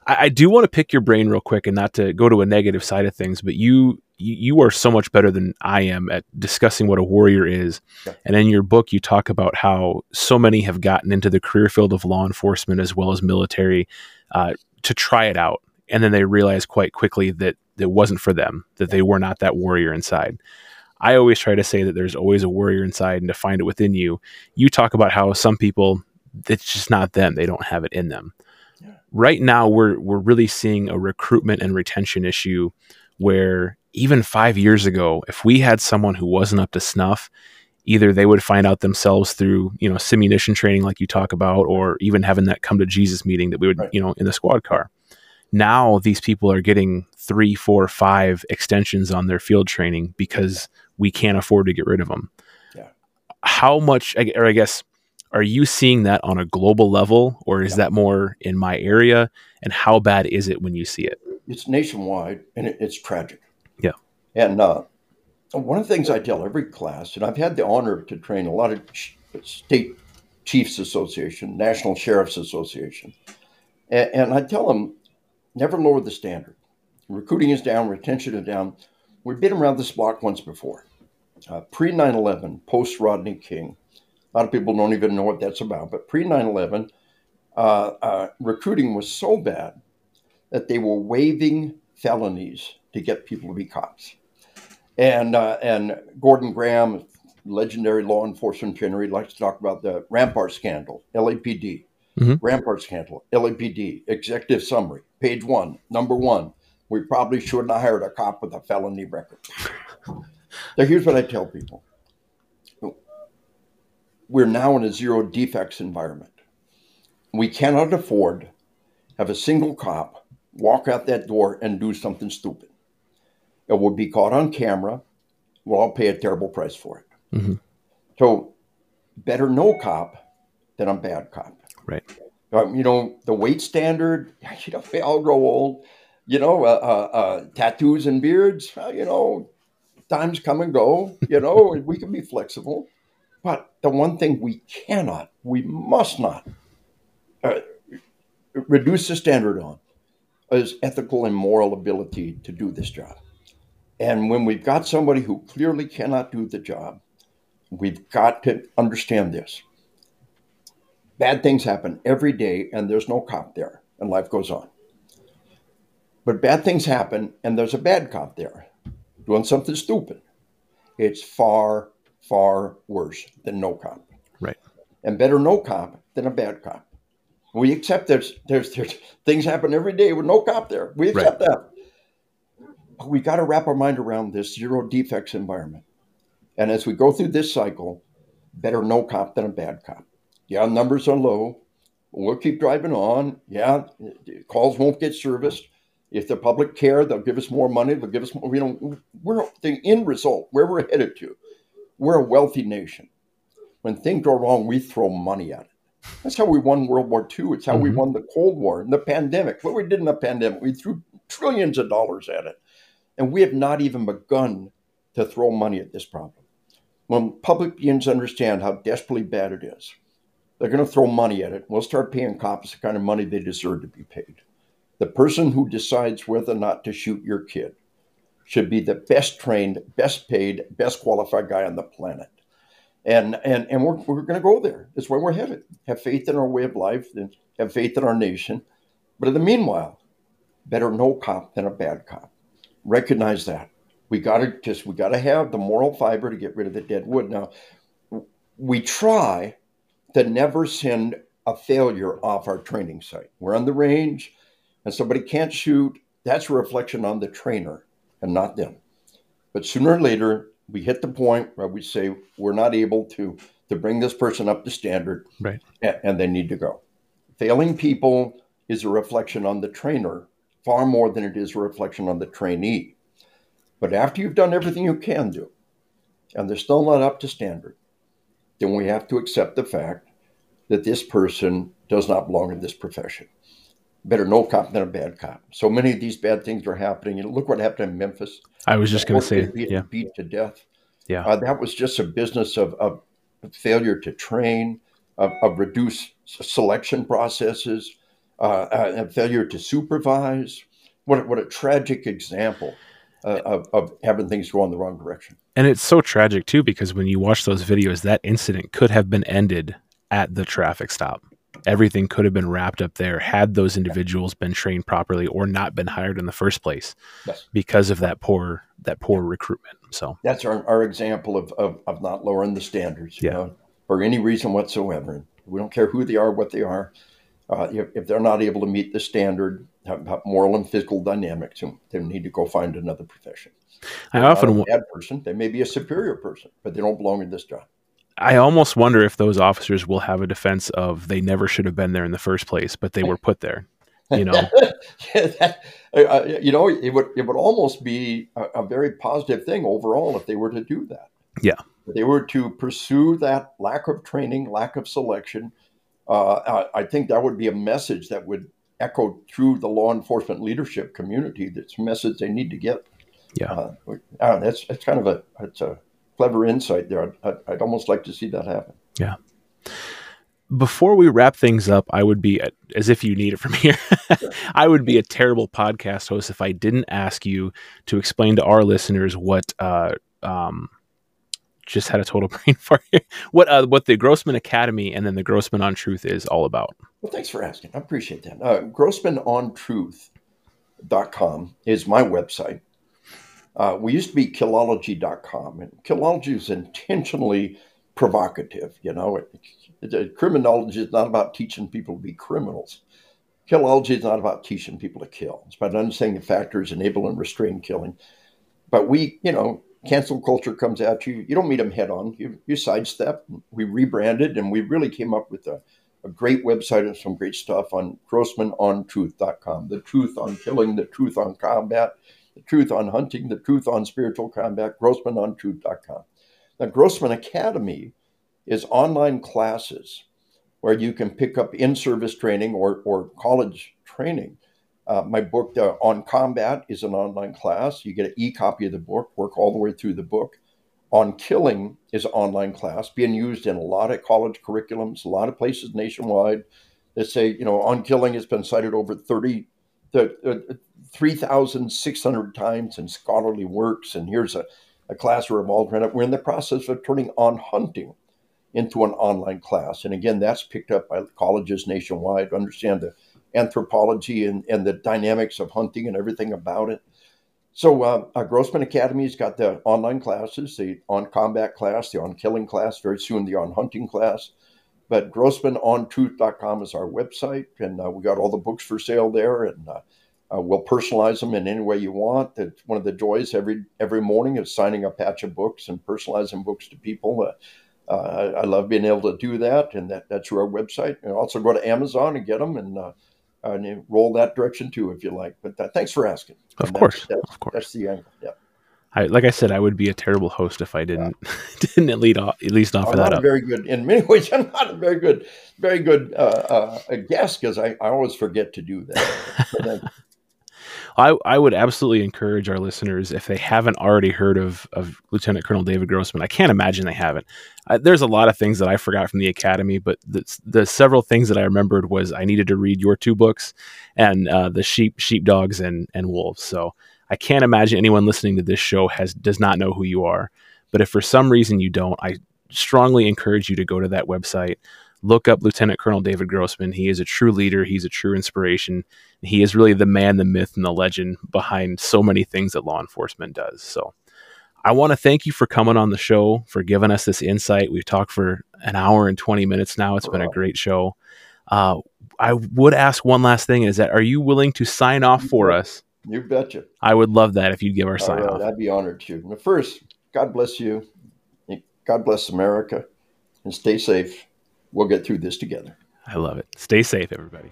I, I, do want to pick your brain real quick and not to go to a negative side of things, but you you, are so much better than I am at discussing what a warrior is. And in your book, you talk about how so many have gotten into the career field of law enforcement as well as military uh, to try it out and then they realize quite quickly that it wasn't for them that they were not that warrior inside i always try to say that there's always a warrior inside and to find it within you you talk about how some people it's just not them they don't have it in them yeah. right now we're we're really seeing a recruitment and retention issue where even 5 years ago if we had someone who wasn't up to snuff either they would find out themselves through you know simunition training like you talk about or even having that come to jesus meeting that we would right. you know in the squad car now these people are getting three four five extensions on their field training because we can't afford to get rid of them yeah. how much or i guess are you seeing that on a global level or is yeah. that more in my area and how bad is it when you see it it's nationwide and it, it's tragic yeah and uh, one of the things I tell every class, and I've had the honor to train a lot of state Chiefs Association, National Sheriffs Association. And, and I tell them, never lower the standard. Recruiting is down, retention is down. We've been around this block once before. Uh, pre 9 11, post Rodney King. A lot of people don't even know what that's about, but pre 9 11, uh, uh, recruiting was so bad that they were waiving felonies to get people to be cops. And, uh, and Gordon Graham, legendary law enforcement general, likes to talk about the Rampart scandal, LAPD. Mm-hmm. Rampart scandal, LAPD, executive summary, page one, number one. We probably shouldn't have hired a cop with a felony record. So here's what I tell people we're now in a zero defects environment. We cannot afford have a single cop walk out that door and do something stupid. It will be caught on camera. We'll all pay a terrible price for it. Mm-hmm. So, better no cop than a bad cop. Right. Um, you know, the weight standard, you know, we all grow old. You know, uh, uh, uh, tattoos and beards, you know, times come and go. You know, we can be flexible. But the one thing we cannot, we must not uh, reduce the standard on is ethical and moral ability to do this job. And when we've got somebody who clearly cannot do the job, we've got to understand this. Bad things happen every day, and there's no cop there, and life goes on. But bad things happen, and there's a bad cop there doing something stupid. It's far, far worse than no cop. Right. And better no cop than a bad cop. We accept there's there's there's things happen every day with no cop there. We accept right. that. But we got to wrap our mind around this zero defects environment. And as we go through this cycle, better no cop than a bad cop. Yeah, numbers are low. We'll keep driving on. Yeah, calls won't get serviced. If the public care, they'll give us more money. They'll give us more. You know, we're the end result where we're headed to. We're a wealthy nation. When things go wrong, we throw money at it. That's how we won World War II. It's how mm-hmm. we won the Cold War and the pandemic. What we did in the pandemic, we threw trillions of dollars at it. And we have not even begun to throw money at this problem. When public begins to understand how desperately bad it is, they're going to throw money at it. We'll start paying cops the kind of money they deserve to be paid. The person who decides whether or not to shoot your kid should be the best trained, best paid, best qualified guy on the planet. And and and we're, we're going to go there. That's where we're headed. Have faith in our way of life and have faith in our nation. But in the meanwhile, better no cop than a bad cop. Recognize that. We got to just we got to have the moral fiber to get rid of the dead wood. Now, we try to never send a failure off our training site. We're on the range and somebody can't shoot. That's a reflection on the trainer and not them. But sooner or later, we hit the point where we say we're not able to to bring this person up to standard, right? And, and they need to go. Failing people is a reflection on the trainer far more than it is a reflection on the trainee. But after you've done everything you can do, and they're still not up to standard, then we have to accept the fact that this person does not belong in this profession. Better no cop than a bad cop. So many of these bad things are happening. And look what happened in Memphis. I was just going to say, beat, yeah. beat to death. Yeah, uh, that was just a business of, of failure to train, of, of reduced selection processes, uh, uh, failure to supervise. What what a tragic example uh, of, of having things go in the wrong direction. And it's so tragic too because when you watch those videos, that incident could have been ended at the traffic stop. Everything could have been wrapped up there had those individuals been trained properly or not been hired in the first place yes. because of that poor that poor recruitment. So that's our, our example of, of, of not lowering the standards, yeah. Know, for any reason whatsoever. We don't care who they are, what they are. Uh, if, if, they're not able to meet the standard, moral and physical dynamics, they need to go find another profession. I often a bad person. They may be a superior person, but they don't belong in this job. I almost wonder if those officers will have a defense of they never should have been there in the first place, but they were put there. You know, yeah, that, uh, you know, it would it would almost be a, a, very positive thing overall if they were to do that. Yeah, if they were to pursue that lack of training, lack of selection, uh, I think that would be a message that would echo through the law enforcement leadership community. That's a message they need to get. Yeah, uh, uh, that's that's kind of a it's a clever insight there. I'd, I'd, almost like to see that happen. Yeah. before we wrap things up, I would be, as if you need it from here, I would be a terrible podcast host if I didn't ask you to explain to our listeners what, uh, um, just had a total brain fart here. What, uh, what the Grossman Academy and then the Grossman on Truth is all about. Well, thanks for asking. I appreciate that. Uh, GrossmanOnTruth.com is my website. Uh, we used to be Killology.com, and Killology is intentionally provocative. You know, it, it, criminology is not about teaching people to be criminals. Killology is not about teaching people to kill. It's about understanding the factors enable and restrain killing. But we, you know, cancel culture comes at you. You don't meet them head on. You, you sidestep. We rebranded, and we really came up with a, a great website and some great stuff on GrossmanOnTruth.com. The truth on killing, the truth on combat, the truth on hunting, the truth on spiritual combat. GrossmanOnTruth.com. Now, Grossman Academy is online classes where you can pick up in-service training or, or college training. Uh, my book uh, on combat is an online class. You get an e-copy of the book, work all the way through the book. On killing is an online class being used in a lot of college curriculums, a lot of places nationwide that say, you know, on killing has been cited over 30, uh, 3,600 times in scholarly works. And here's a a class we're involved in. We're in the process of turning on hunting into an online class. And again, that's picked up by colleges nationwide to understand the anthropology and, and the dynamics of hunting and everything about it. So, uh, uh, Grossman Academy's got the online classes, the on combat class, the on killing class, very soon the on hunting class. But GrossmanOnTruth.com is our website, and uh, we got all the books for sale there. And uh, uh, we'll personalize them in any way you want. That's one of the joys every every morning is signing a patch of books and personalizing books to people. Uh, uh, I love being able to do that, and that, that's our website. And also go to Amazon and get them and, uh, and roll that direction too if you like. But uh, thanks for asking. Of course, that's, of course, that's the angle. Yeah. I, like I said, I would be a terrible host if I didn't yeah. didn't lead off, at least offer I'm that up. Very good. In many ways, I'm not a very good, very good uh, uh, guest because I, I always forget to do that. I, I would absolutely encourage our listeners if they haven't already heard of, of Lieutenant Colonel David Grossman. I can't imagine they haven't. Uh, there's a lot of things that I forgot from the academy, but the, the, several things that I remembered was I needed to read your two books and uh, the sheep, sheepdogs, and and wolves. So I can't imagine anyone listening to this show has does not know who you are. But if for some reason you don't, I strongly encourage you to go to that website look up Lieutenant Colonel David Grossman. He is a true leader. He's a true inspiration. He is really the man, the myth, and the legend behind so many things that law enforcement does. So I want to thank you for coming on the show, for giving us this insight. We've talked for an hour and 20 minutes now. It's been a great show. Uh, I would ask one last thing is that are you willing to sign off for us? You betcha. I would love that if you'd give our sign right, off. I'd be honored to. First, God bless you. God bless America and stay safe we'll get through this together. I love it. Stay safe, everybody.